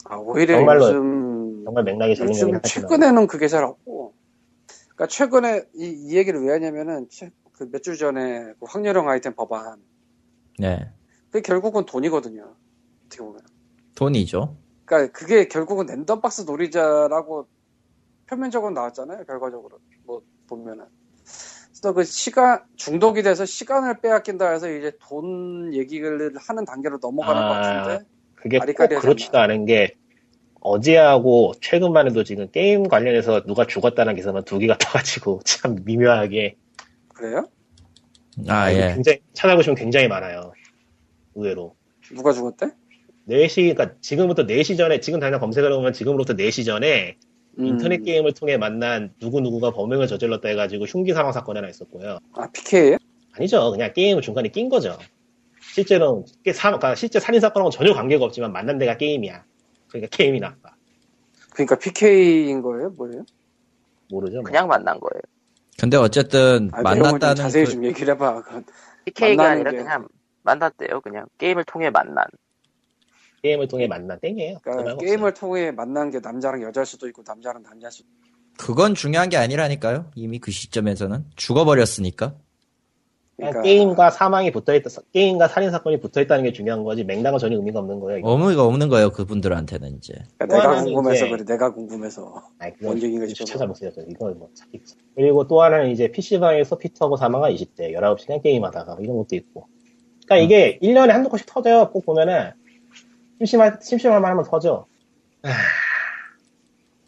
아, 오히려 정말로 요즘 정말 맥락이 전혀 요즘 최근에는 그게 잘 없고 그러니까 최근에 이, 이 얘기를 왜 하냐면은 그 몇 주 전에 그 황렬형 아이템 법안 네. 그게 결국은 돈이거든요 어떻게 보면 돈이죠. 그러니까 그게 결국은 랜덤박스 놀이자라고 표면적으로 나왔잖아요 결과적으로 뭐 보면은 그래서 그 시간 중독이 돼서 시간을 빼앗긴다 해서 이제 돈 얘기를 하는 단계로 넘어가는 아. 것 같은데 그게 꼭 그렇지도 않은 게, 어제하고 최근만 해도 지금 게임 관련해서 누가 죽었다는 기사만 두 개가 떠가지고 참 미묘하게 그래요? 아, 이거 예. 굉장히 찾아보시면 굉장히 많아요. 의외로. 누가 죽었대? 4시, 그러니까 지금부터 4시 전에, 지금 당장 검색을 해보면 지금부터 4시 전에 음. 인터넷 게임을 통해 만난 누구누구가 범행을 저질렀다 해가지고 흉기 사망 사건이 하나 있었고요. 아 PK예요? 아니죠. 그냥 게임을 중간에 낀 거죠. 실제로, 사, 그러니까 실제 살인 사건하고 전혀 관계가 없지만 만난 데가 게임이야. 그러니까 게임이 나빠. 그러니까 PK인 거예요? 뭐예요? 모르죠. 뭐. 그냥 만난 거예요. 근데 어쨌든 아, 만났다는 자세히 그- 좀 얘기를 해봐. 그- PK가 아니라 게- 그냥 만났대요. 그냥 게임을 통해 만난. 게임을 통해 만난 땡이에요. 그러니까 게임을 통해 만난 게 남자랑 여자일 수도 있고 남자랑 남자일 수도 있고. 그건 중요한 게 아니라니까요. 이미 그 시점에서는 죽어버렸으니까. 그냥 그러니까 게임과 사망이 붙어있다, 게임과 살인 사건이 붙어있다는 게 중요한 거지, 맥락은 전혀 의미가 없는 거예요. 이거. 의미가 없는 거예요. 그분들한테는 이제. 그러니까 내가 궁금해서 이제- 그래. 내가 궁금해서. 아니, 그건 뭔 얘기인가 싶어서. 찾아보세요. 저 이거 뭐 찾기. 그리고 또 하나는 이제 PC방에서 피터하고 사망한 20대, 19시간 게임하다가 이런 것도 있고. 그러니까 이게 1년에 한두 번씩 터져요. 꼭 보면은 심심할, 심심할 만하면 터져. 아,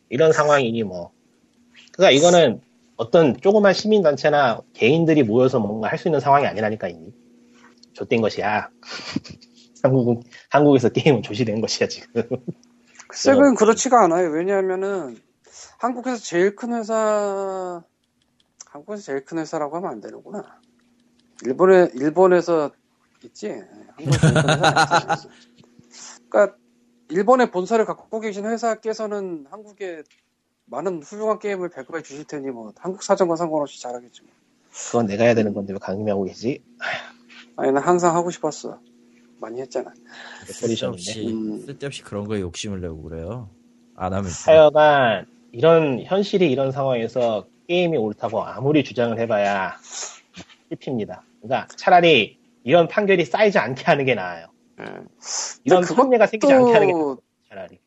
이런 상황이니 뭐. 그러니까 이거는 어떤 조그만 시민단체나 개인들이 모여서 뭔가 할 수 있는 상황이 아니라니까 이미. 좆된 것이야. 한국은, 한국에서 게임은 조시된 것이야, 지금. 글쎄, 그건 그렇지가 않아요. 왜냐하면은 한국에서 제일 큰 회사, 한국에서 제일 큰 회사라고 하면 안 되는구나. 일본에, 일본에서 있지? 한국에서 제일 큰 회사. 그러니까 일본의 본사를 갖고 계신 회사께서는 한국에 많은 훌륭한 게임을 배급해 주실 테니 뭐 한국 사정과 상관없이 잘하겠지. 뭐. 그건 내가 해야 되는 건데 왜 강림하고 계지? 아니 난 항상 하고 싶었어. 많이 했잖아. 쓸데없이, 음. 쓸데없이 그런 거에 욕심을 내고 그래요. 안 하면. 하여간 이런 현실이 이런 상황에서 게임이 옳다고 아무리 주장을 해봐야 씹힙니다. 그러니까 차라리 이런 판결이 쌓이지 않게 하는 게 나아요. 음. 이런 판례가 생기지 않게 하는 게 차라리.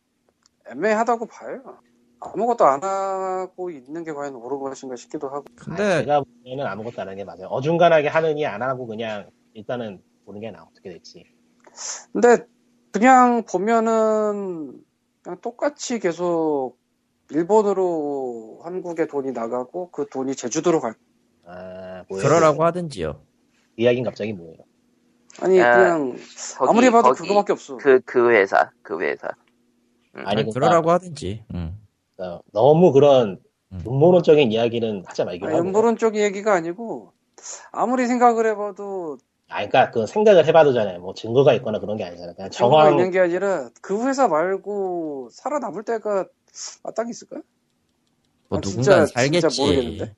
애매하다고 봐요. 아무것도 안 하고 있는 게 과연 옳은 것인가 싶기도 하고. 근데 제가 보기에는 아무것도 안 하는 게 맞아요. 어중간하게 하느니 안 하고 그냥 일단은 보는 게 나아 어떻게 될지. 근데 그냥 보면은 그냥 똑같이 계속 일본으로 한국에 돈이 나가고 그 돈이 제주도로 갈. 아, 뭐예요? 그러라고 하든지요. 이야기는 갑자기 뭐예요? 아니 아, 그냥 거기, 아무리 봐도 거기 그거밖에 없어. 그, 그 회사, 그 회사. 음. 아니, 그러니까- 그러라고 하든지. 음. 어, 너무 그런 음. 음모론적인 이야기는 하지 말기로 아니, 하고. 음모론 쪽 얘기가 아니고 아무리 생각을 해봐도 아, 그러니까 그 생각을 해봐도잖아요. 뭐 증거가 있거나 그런 게 아니잖아요. 그냥 정황 있는 게 아니라 그 회사 말고 살아남을 때가 마땅히 있을까? 뭐 아, 누군가 진짜- 살겠지. 진짜 모르겠는데.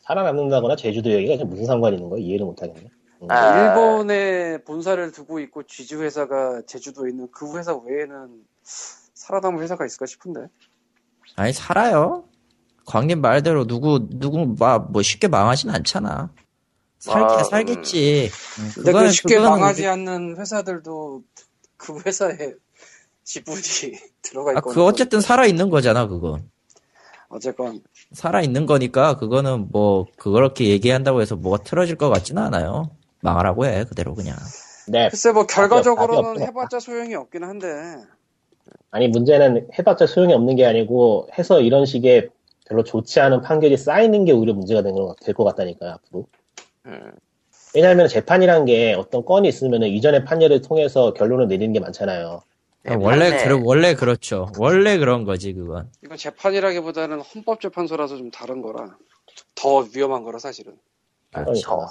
살아남는다거나 제주도 여기가 지금 무슨 상관이 있는 거예요? 이해를 못하겠네. 음. 아. 일본에 본사를 두고 있고 지주 회사가 제주도에 있는 그 회사 외에는 살아남을 회사가 있을까 싶은데. 아니 살아요. 광님 말대로 누구 누구 막뭐 쉽게 망하진 않잖아. 살게 아, 살겠지. 음, 근데 그거는- 그 쉽게 망하지 이제- 않는 회사들도 그 회사에 지분이 들어가 아, 있고. 그 어쨌든 살아 있는 거잖아 그건. 어쨌건 살아 있는 거니까 그거는 뭐 그렇게 얘기한다고 해서 뭐가 틀어질 것 같지는 않아요. 망하라고 해 그대로 그냥. 네. 글쎄 뭐 결과적으로는 해봤자 소용이 없긴 한데 아니 문제는 해봤자 소용이 없는 게 아니고 해서 이런 식의 별로 좋지 않은 판결이 쌓이는 게 오히려 문제가 될것 같다니까요 앞으로. 음. 왜냐하면 재판이란 게 어떤 건이 있으면 이전의 판례를 통해서 결론을 내리는 게 많잖아요. 네, 원래. 그러, 원래 그렇죠. 원래 그런 거지 그건. 이건 재판이라기보다는 헌법재판소라서 좀 다른 거라 더 위험한 거라 사실은. 그렇죠.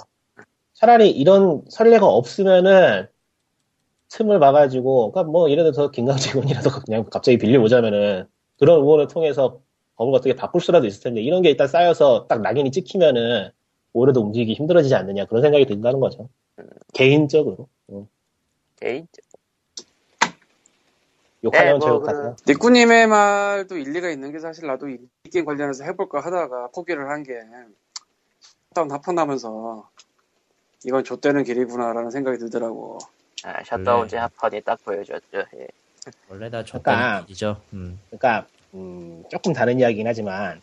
차라리 이런 선례가 없으면은 틈을 봐가지고, 그러니까 뭐 예를 들어서 김강직원이라도 그냥 갑자기 빌려오자면은 그런 의원을 통해서 법을 어떻게 바꿀 수라도 있을 텐데 이런 게 일단 쌓여서 딱 낙인이 찍히면은 오래도 움직이기 힘들어지지 않느냐 그런 생각이 든다는 거죠. 개인적으로. 응. 개인 욕하려면 네, 저뭐 욕하세요. 니꾸님의 말도 일리가 있는 게 사실 나도 이 게임 관련해서 해볼까 하다가 포기를 한 게 다운 합판하면서 이건 좆되는 길이구나라는 생각이 들더라고. 아, 셧다운 네. 제 하판이 딱 보여줬죠. 예. 원래 다 그러니까- 줬다는 일이죠. 음. 그러니까 음, 조금 다른 이야기긴 하지만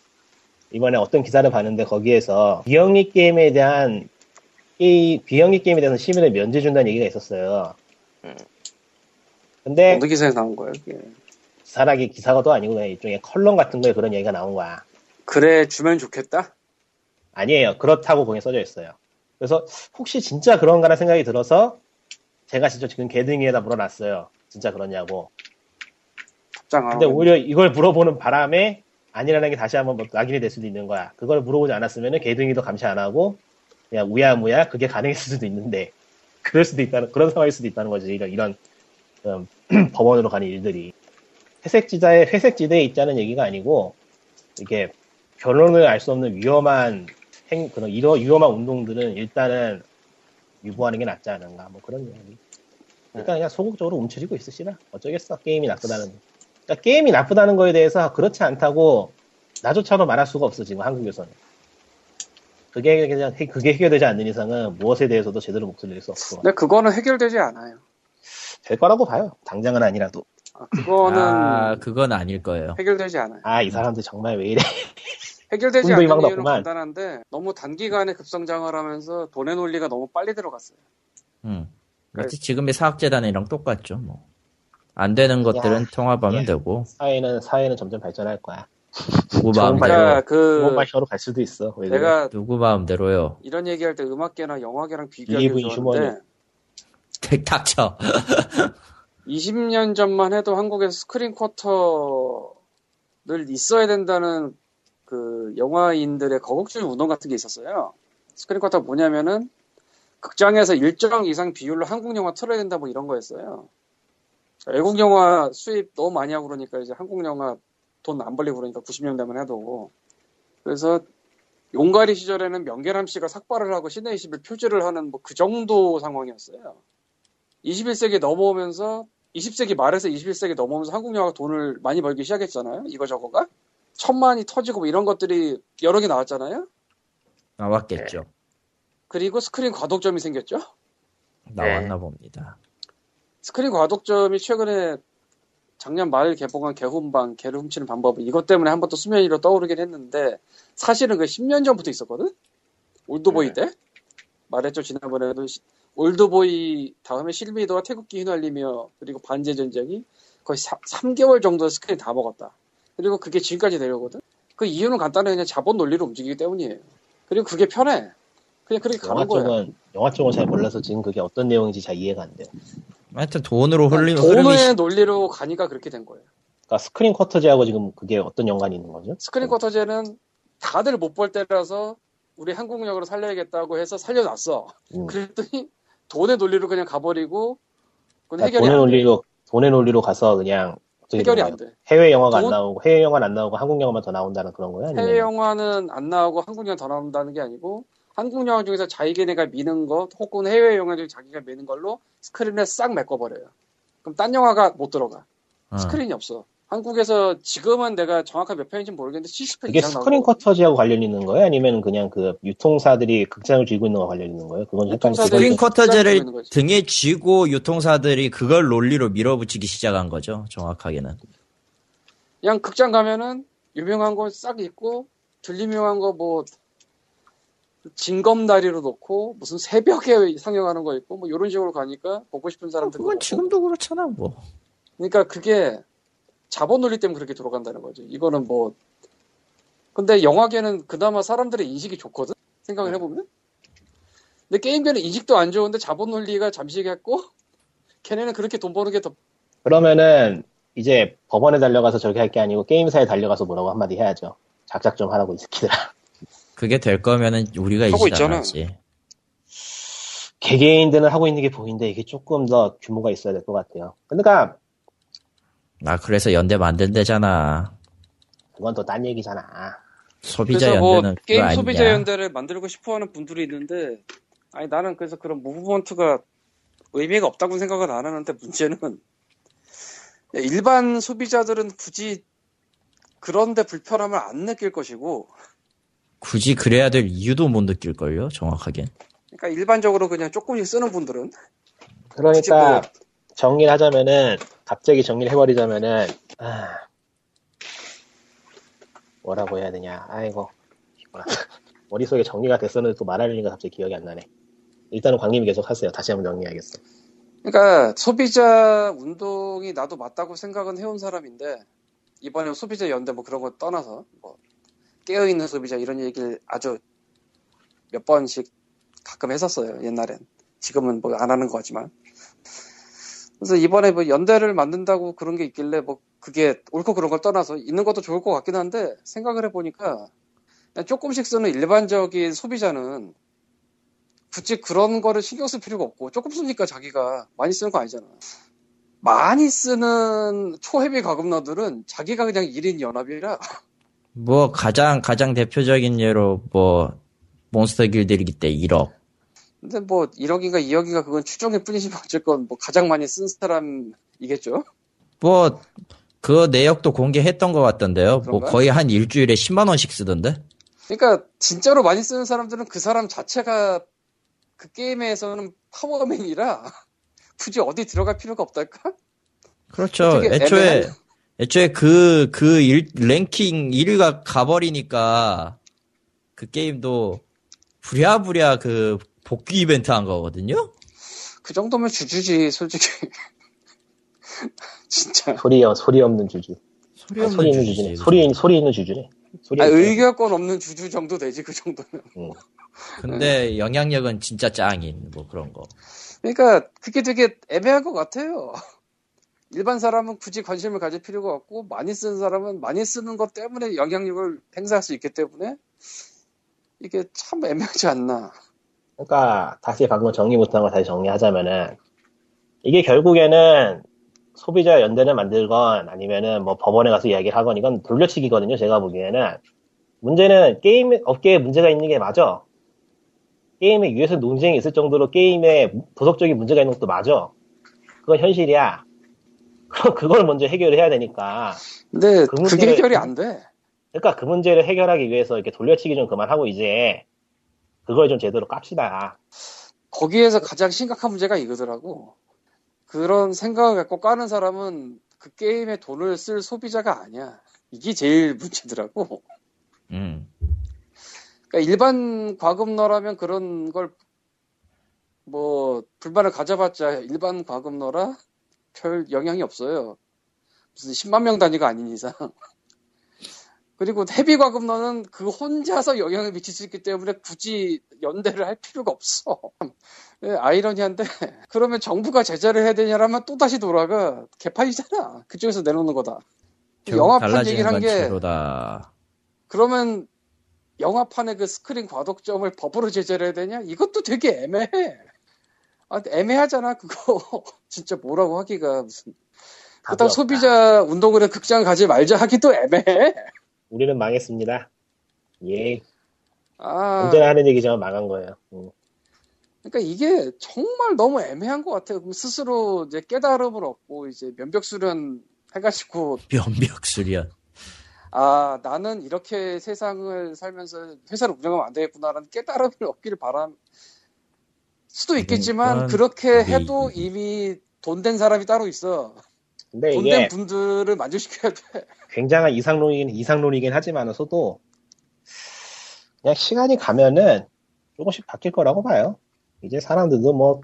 이번에 어떤 기사를 봤는데 거기에서 비영리 게임에 대한 이 비영리 게임에 대해서 심의를 면제 준다는 얘기가 있었어요. 음. 근데 어느 기사에 나온 이게. 기사라기 기사가도 아니고 그냥 일종의 컬럼 같은 거에 그런 얘기가 나온 거야. 그래 주면 좋겠다. 아니에요. 그렇다고 거기에 써져 있어요. 그래서 혹시 진짜 그런가라는 생각이 들어서 제가 진짜 지금 개등이에다 물어놨어요. 진짜 그러냐고. 근데. 오히려 이걸 물어보는 바람에 아니라는 게 다시 한번 뭐 낙인이 될 수도 있는 거야. 그걸 물어보지 않았으면 개등이도 감시 안 하고 그냥 우야무야 그게 가능했을 수도 있는데 그럴 수도 있다는 그런 상황일 수도 있다는 거지. 이런 이런 음, 법원으로 가는 일들이 회색지대에 회색지대에 있자는 얘기가 아니고 이게 결론을 알 수 없는 위험한 행 그런 이런 위험한 운동들은 일단은 유보하는 게 낫지 않은가 뭐 그런 이야기. 그러니까 그냥 소극적으로 움츠리고 있으시라 어쩌겠어 게임이 나쁘다는. 그러니까 게임이 나쁘다는 거에 대해서 그렇지 않다고 나조차도 말할 수가 없어 지금 한국에서는. 그게 그냥 해- 그게 해결되지 않는 이상은 무엇에 대해서도 제대로 목소리를 낼수 없고 근데 그거는 해결되지 않아요. 될 거라고 봐요. 당장은 아니라도. 아, 그거는 아, 그건 아닐 거예요. 해결되지 않아요. 아 이 사람들 정말 왜 이래? 해결되지 않는 이유는 났구만. 간단한데 너무 단기간에 급성장을 하면서 돈의 논리가 너무 빨리 들어갔어요. 음. 그래. 마치 지금의 사학재단이랑 똑같죠, 뭐. 안 되는 것들은 통합하면 예. 되고, 사회는 사회는 점점 발전할 거야. 누구 마음대로, 그 맛으로 갈 수도 있어. 왜 그래? 내가 누구 마음대로요. 이런 얘기할 때 음악계나 영화계랑 비교하기 좋아하는데 닥쳐. 20년 전만 해도 한국에서 스크린 쿼터를 있어야 된다는 그 영화인들의 거국주의 운동 같은 게 있었어요. 스크린 쿼터 뭐냐면은 극장에서 일정 이상 비율로 한국 영화 틀어야 된다 뭐 이런 거였어요. 외국 영화 수입 너무 많이 하고 그러니까 이제 한국 영화 돈 안 벌리고 그러니까 90년대만 해도 그래서 용가리 시절에는 명계남 씨가 삭발을 하고 씨네 21 표지를 하는 뭐 그 정도 상황이었어요. 21세기 넘어오면서 20세기 말에서 21세기 넘어오면서 한국 영화가 돈을 많이 벌기 시작했잖아요. 이거 저거가 천만이 터지고 뭐 이런 것들이 여러 개 나왔잖아요. 나왔겠죠. 그리고 스크린 과독점이 생겼죠. 나왔나 봅니다. 스크린 과독점이 최근에 작년 말 개봉한 개훈방, 개를 훔치는 방법은 이것 때문에 한 번 또 수면 위로 떠오르긴 했는데 사실은 그 10년 전부터 있었거든? 올드보이 때? 말했죠, 지난번에도. 시- 올드보이 다음에 실미도와 태극기 휘날리며 그리고 반지 전쟁이 거의 3, 개월 정도 스크린 다 먹었다. 그리고 그게 지금까지 내려오거든? 그 이유는 간단해. 그냥 자본 논리로 움직이기 때문이에요. 그리고 그게 편해. 그냥 그렇게 가는 거야. 쪽은 영화 쪽은 잘 몰라서 지금 그게 어떤 내용인지 잘 이해가 안 돼. 하여튼 돈으로 흘리, 흐름이 돈의 시- 논리로 가니까 그렇게 된 거예요. 그러니까 스크린 쿼터제하고 지금 그게 어떤 연관이 있는 거죠? 스크린 쿼터제는 다들 못 볼 때라서 우리 한국역으로 살려야겠다고 해서 살려놨어. 음. 그랬더니 돈의 논리로 그냥 가버리고 그건 그러니까 해결이 돈의. 논리로 돈의 논리로 가서 그냥 해결이? 안 돼. 해외 영화가 안 돈- 나오고 해외 영화는 안 나오고 한국 영화만 더 나온다는 그런 거야? 아니면 해외 영화는 안 나오고 한국 영화 더 나온다는 게 아니고 한국 영화 중에서 자기네가 미는 것 혹은 해외 영화 중에 자기가 미는 걸로 스크린에 싹 메꿔버려요. 그럼 딴 영화가 못 들어가. 어. 스크린이 없어. 한국에서 지금은 내가 정확하게 몇 편인지 모르겠는데 70편 그게 이상 스크린 쿼터제하고 관련 있는 거예요? 아니면 그냥 그 유통사들이 극장을 쥐고 있는 거 관련 있는 거예요? 그건 약간 유통사들이- 스크린 그걸 쿼터제를 있는 거지. 등에 쥐고 유통사들이 그걸 논리로 밀어붙이기 시작한 거죠. 정확하게는. 그냥 극장 가면은 유명한 거 싹 있고 덜 유명한 거 뭐 징검다리로 놓고 무슨 새벽에 상영하는 거 있고 뭐 이런 식으로 가니까 보고 싶은 사람들 그건 지금도 그렇잖아, 뭐. 그러니까 그게 자본 논리 때문에 그렇게 돌아간다는 거지 이거는 뭐 근데 영화계는 그나마 사람들의 인식이 좋거든 생각을 해보면 근데 게임계는 인식도 안 좋은데 자본 논리가 잠시겠고 걔네는 그렇게 돈 버는 게 더 그러면은 이제 법원에 달려가서 저렇게 할 게 아니고 게임사에 달려가서 뭐라고 한마디 해야죠. 작작 좀 하라고 이 새끼들아. 그게 될 거면은 우리가 하고 있잖아. 개개인들은 하고 있는 게 보이는데 이게 조금 더 규모가 있어야 될 것 같아요. 그러니까 아 그래서 연대 만든대잖아. 그건 또 딴 얘기잖아. 소비자 그래서 뭐 게임 아니냐. 소비자 연대를 만들고 싶어하는 분들이 있는데 아니 나는 그래서 그런 무브먼트가 의미가 없다고 생각은 안 하는데 문제는 일반 소비자들은 굳이 그런데 불편함을 안 느낄 것이고 굳이 그래야 될 이유도 못 느낄 걸요, 정확하게. 그러니까 일반적으로 그냥 조금씩 쓰는 분들은 그러니까 굳이 정리를 하자면은 갑자기 정리를 해버리자면은 아, 뭐라고 해야 되냐. 아이고. 머릿속에 정리가 됐었는데 또 말하려니까 갑자기 기억이 안 나네. 일단은 광님이 계속 하세요. 다시 한번 정리해야겠어. 그러니까 소비자 운동이 나도 맞다고 생각은 해온 사람인데 이번에 소비자 연대 뭐 그런 거 떠나서 뭐 깨어있는 소비자 이런 얘기를 아주 몇 번씩 가끔 했었어요 옛날엔. 지금은 뭐 안 하는 거지만 그래서 이번에 뭐 연대를 만든다고 그런 게 있길래 뭐 그게 옳고 그런 걸 떠나서 있는 것도 좋을 것 같긴 한데 생각을 해보니까 조금씩 쓰는 일반적인 소비자는 굳이 그런 거를 신경 쓸 필요가 없고 조금 쓰니까 자기가 많이 쓰는 거 아니잖아. 많이 쓰는 초헤비 가금러들은 자기가 그냥 1인 연합이라 뭐 가장 가장 대표적인 예로 뭐 몬스터 길들이기 때 1억. 근데 뭐 1억인가 2억인가 그건 추정일 뿐이지만 어쨌건 뭐 가장 많이 쓴 사람이겠죠. 뭐 그 내역도 공개했던 것 같던데요. 뭐 그런가요? 거의 한 일주일에 10만 원씩 쓰던데. 그러니까 진짜로 많이 쓰는 사람들은 그 사람 자체가 그 게임에서는 파워맨이라 굳이 어디 들어갈 필요가 없달까? 그렇죠. 애초에 애매한- 애초에 그, 그 일- 랭킹 1위가 가버리니까 그 게임도 부랴부랴 그 복귀 이벤트 한 거거든요? 그 정도면 주주지 솔직히. 진짜. 소리, 소리 없는 주주. 소리 없는 소리 있는 주주네. 소리, 소리 있는 주주네. 소리 아, 의견권 없는 주주 정도 되지 그 정도면. 응. 근데 영향력은 진짜 짱인 뭐 그런 거. 그러니까 그게 되게 애매한 것 같아요. 일반 사람은 굳이 관심을 가질 필요가 없고 많이 쓰는 사람은 많이 쓰는 것 때문에 영향력을 행사할 수 있기 때문에 이게 참 애매하지 않나 그러니까 다시 방금 정리 못한 걸 다시 정리하자면은 이게 결국에는 소비자 연대를 만들건 아니면은 뭐 법원에 가서 이야기를 하건 이건 돌려치기거든요. 제가 보기에는 문제는 게임 업계에 문제가 있는 게 맞아. 게임에 위에서 논쟁이 있을 정도로 게임에 도덕적인 문제가 있는 것도 맞아. 그건 현실이야. 그럼 그걸 먼저 해결을 해야 되니까. 근데 그 그게 문제를- 해결이 안 돼 그러니까 그 문제를 해결하기 위해서 이렇게 돌려치기 좀 그만하고 이제 그걸 좀 제대로 깝시다. 거기에서 가장 심각한 문제가 이거더라고. 그런 생각을 갖고 까는 사람은 그 게임에 돈을 쓸 소비자가 아니야. 이게 제일 문제더라고. 음. 그러니까 일반 과금러라면 그런 걸 뭐 불만을 가져봤자 일반 과금러라 별 영향이 없어요. 무슨 10만 명 단위가 아닌 이상. 그리고 헤비 과금러는 그 혼자서 영향을 미칠 수 있기 때문에 굳이 연대를 할 필요가 없어. 예, 아이러니한데 그러면 정부가 제재를 해야 되냐라면 또 다시 돌아가 개판이잖아. 그쪽에서 내놓는 거다. 영화판 얘기를 한건 게. 그러면 영화판의 그 스크린 과독점을 법으로 제재를 해야 되냐? 이것도 되게 애매해. 아, 애매하잖아, 그거. 진짜 뭐라고 하기가 무슨. 없다. 소비자 운동을 해 극장 가지 말자 하기도 애매해. 우리는 망했습니다. 예. 아, 언제나 하는 얘기지만 망한 거예요. 음. 그러니까 이게 정말 너무 애매한 것 같아요. 그럼 스스로 이제 깨달음을 얻고 이제 면벽 수련 해가지고 면벽 수련. 아 나는 이렇게 세상을 살면서 회사를 운영하면 안 되겠구나라는 깨달음을 얻기를 바람 수도 있겠지만 그러니까 그렇게 해도 이미 돈 된 사람이 따로 있어. 근데 돈 이게 된 분들을 만족시켜야 돼. 굉장한 이상론이긴, 이상론이긴 하지만서도 그냥 시간이 가면은 조금씩 바뀔 거라고 봐요. 이제 사람들도 뭐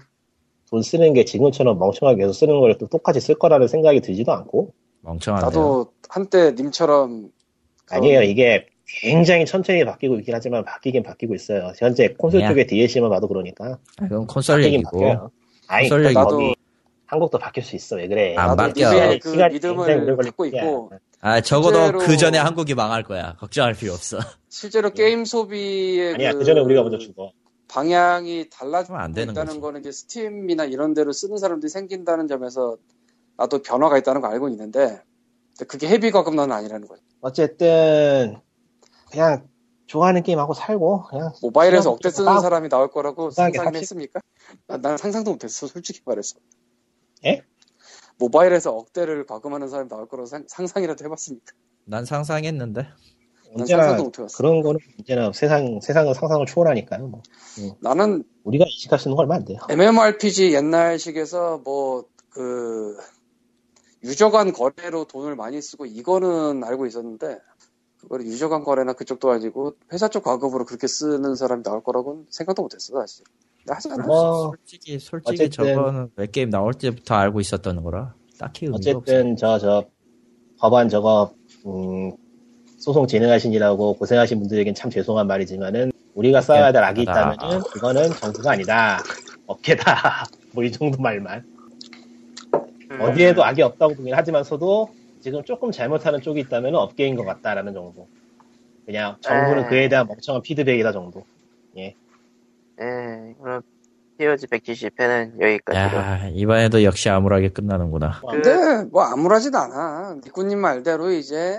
돈 쓰는 게 지금처럼 멍청하게 계속 쓰는 걸 또 똑같이 쓸 거라는 생각이 들지도 않고 멍청한데요. 나도 한때 님처럼 그런- 아니에요. 이게 굉장히 천천히 바뀌고 있긴 하지만 바뀌긴 바뀌고 있어요. 현재 콘솔 아니야. 쪽의 DLC만 봐도 그러니까 아, 그건 콘솔 바뀌긴 얘기고. 바뀌어요. 아니, 콘솔 거기 얘기고. 한국도 바뀔 수 있어. 왜 그래? 안 나도 바뀌어. 님의 그 믿음을 갖고. 있고 아, 적어도 실제로- 그 전에 한국이 망할 거야. 걱정할 필요 없어. 실제로 게임 소비의 아니야. 그 전에 우리가 먼저 죽어. 방향이 달라지고 그러면 안 되는 있다는 거지. 거는 이제 스팀이나 이런 데로 쓰는 사람들이 생긴다는 점에서 나도 변화가 있다는 거 알고 있는데 그게 헤비 과금론은 아니라는 거예요. 어쨌든 그냥 좋아하는 게임 하고 살고 그냥 모바일에서 억대 쓰는 좀 사람이 나올 거라고 상상했습니까? 난, 난 상상도 못했어, 솔직히 말해서. 예? 모바일에서 억대를 과금하는 사람이 나올 거라고 상, 상상이라도 해봤습니까? 난 상상했는데. 난 언제나. 그런 거는 언제나 세상 세상은 상상을 초월하니까요. 뭐. 나는 우리가 인식할 수 있는 거 얼마 안 돼요. MMORPG 옛날식에서 뭐 그 유저 간 거래로 돈을 많이 쓰고 이거는 알고 있었는데 그거를 유저 간 거래나 그쪽도 아니고 회사 쪽 과금으로 그렇게 쓰는 사람이 나올 거라고는 생각도 못했어 사실. 근데 하잖아. 뭐 솔직히 솔직히 어쨌든- 저거는 웹게임 나올 때부터 알고 있었던 거라 딱히. 어쨌든 저저 법안 저거 음, 소송 진행하시느라고 고생하신 분들에겐 참 죄송한 말이지만은 우리가 써야 될 악이. 있다면은 그거는 정부가 아니다 업계다 뭐 이 정도 말만 음. 어디에도 악이 없다고 보긴 하지만서도 지금 조금 잘못하는 쪽이 있다면 업계인 것 같다라는 정도 그냥 정부는 에이. 그에 대한 멍청한 피드백이다 정도 예, 그럼 POG 170회는 여기까지로. 야 이번에도 역시 암울하게 끝나는구나. 뭐 근데 뭐 아무렇지도 않아. 니꾸님 말대로 이제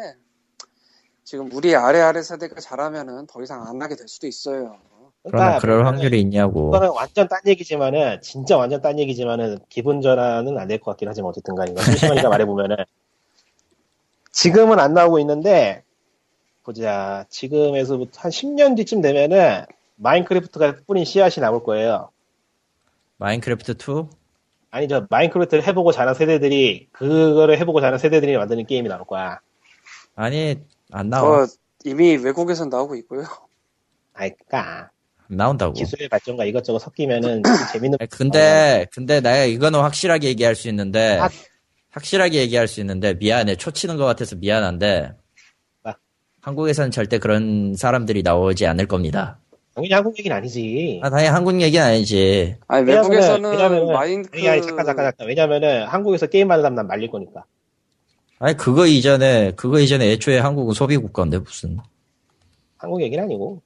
지금 우리 아래 아래 세대가 잘하면은 더 이상 안 하게 될 수도 있어요. 그러나 그럴 뭐냐면은 확률이 있냐고. 그거는 완전 딴 얘기지만은 진짜 완전 딴 얘기지만은 기분 전환은 안 될 것 같긴 하지만 어쨌든 간에 심심하니까 말해보면은 지금은 안 나오고 있는데 보자 지금에서부터 한 10년 뒤쯤 되면은 마인크래프트가 뿌린 씨앗이 나올 거예요 마인크래프트 2? 아니 저 마인크래프트를 해보고 자란 세대들이 그거를 해보고 자란 세대들이 만드는 게임이 나올 거야 아니 안 나와. 어, 이미 외국에선 나오고 있고요. 아이 그니까 안 나온다고. 기술의 발전과 이것저것 섞이면은 재밌는 근데 근데 내가 이거는 확실하게 얘기할 수 있는데 아. 확실하게 얘기할 수 있는데 미안해 초치는 것 같아서 미안한데 아. 한국에서는 절대 그런 사람들이 나오지 않을 겁니다. 당연히 한국 얘기는 아니지 아, 당연히 한국 얘기는 아니지. 아니 왜냐면은- 외국에서는 왜냐면은- 마인크 아니, 아니 잠깐 잠깐 잠깐 왜냐면은 한국에서 게임 하는 사람 난 말릴 거니까 아니 그거 이전에 그거 이전에 애초에 한국은 소비 국가인데 무슨. 한국 얘기는 아니고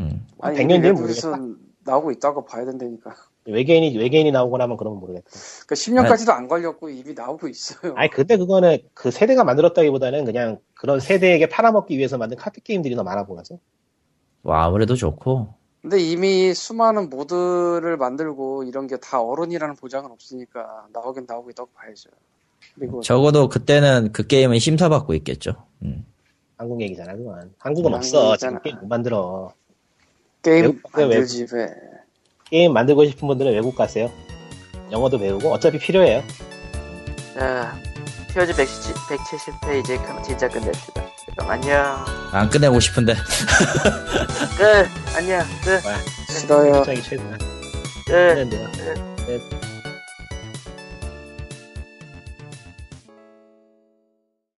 음. 아니 100년 뒤엔 외국에선 나오고 있다고 봐야 된다니까. 외계인이 외계인이 나오거나 하면 그러면 모르겠다. 그러니까 10년까지도 안 걸렸고 이미 나오고 있어요. 아니 근데 그거는 그 세대가 만들었다기보다는 그냥 그런 세대에게 팔아먹기 위해서 만든 카드 게임들이 더 많아 보여서. 와 아무래도 좋고. 근데 이미 수많은 모드를 만들고 이런 게 다 어른이라는 보장은 없으니까 나오긴 나오고 있다고 봐야죠. 그리고 적어도 그때는 그 게임은 심사받고 있겠죠. 음. 한국 얘기잖아 그건. 한국은 한국 없어. 지금 게임 못 만들어. 게임 만들지 왜. 게임 만들고 싶은 분들은 외국 가세요. 영어도 배우고 어차피 필요해요. 자, POG 170, 170회 이제 끝- 진짜 끝냅시다. 그럼 안녕. 안 끝내고 싶은데. 끝! 안녕. 끝! 뭐야? 싫어요. 갑자기 최고야. 끝! 끝. 네.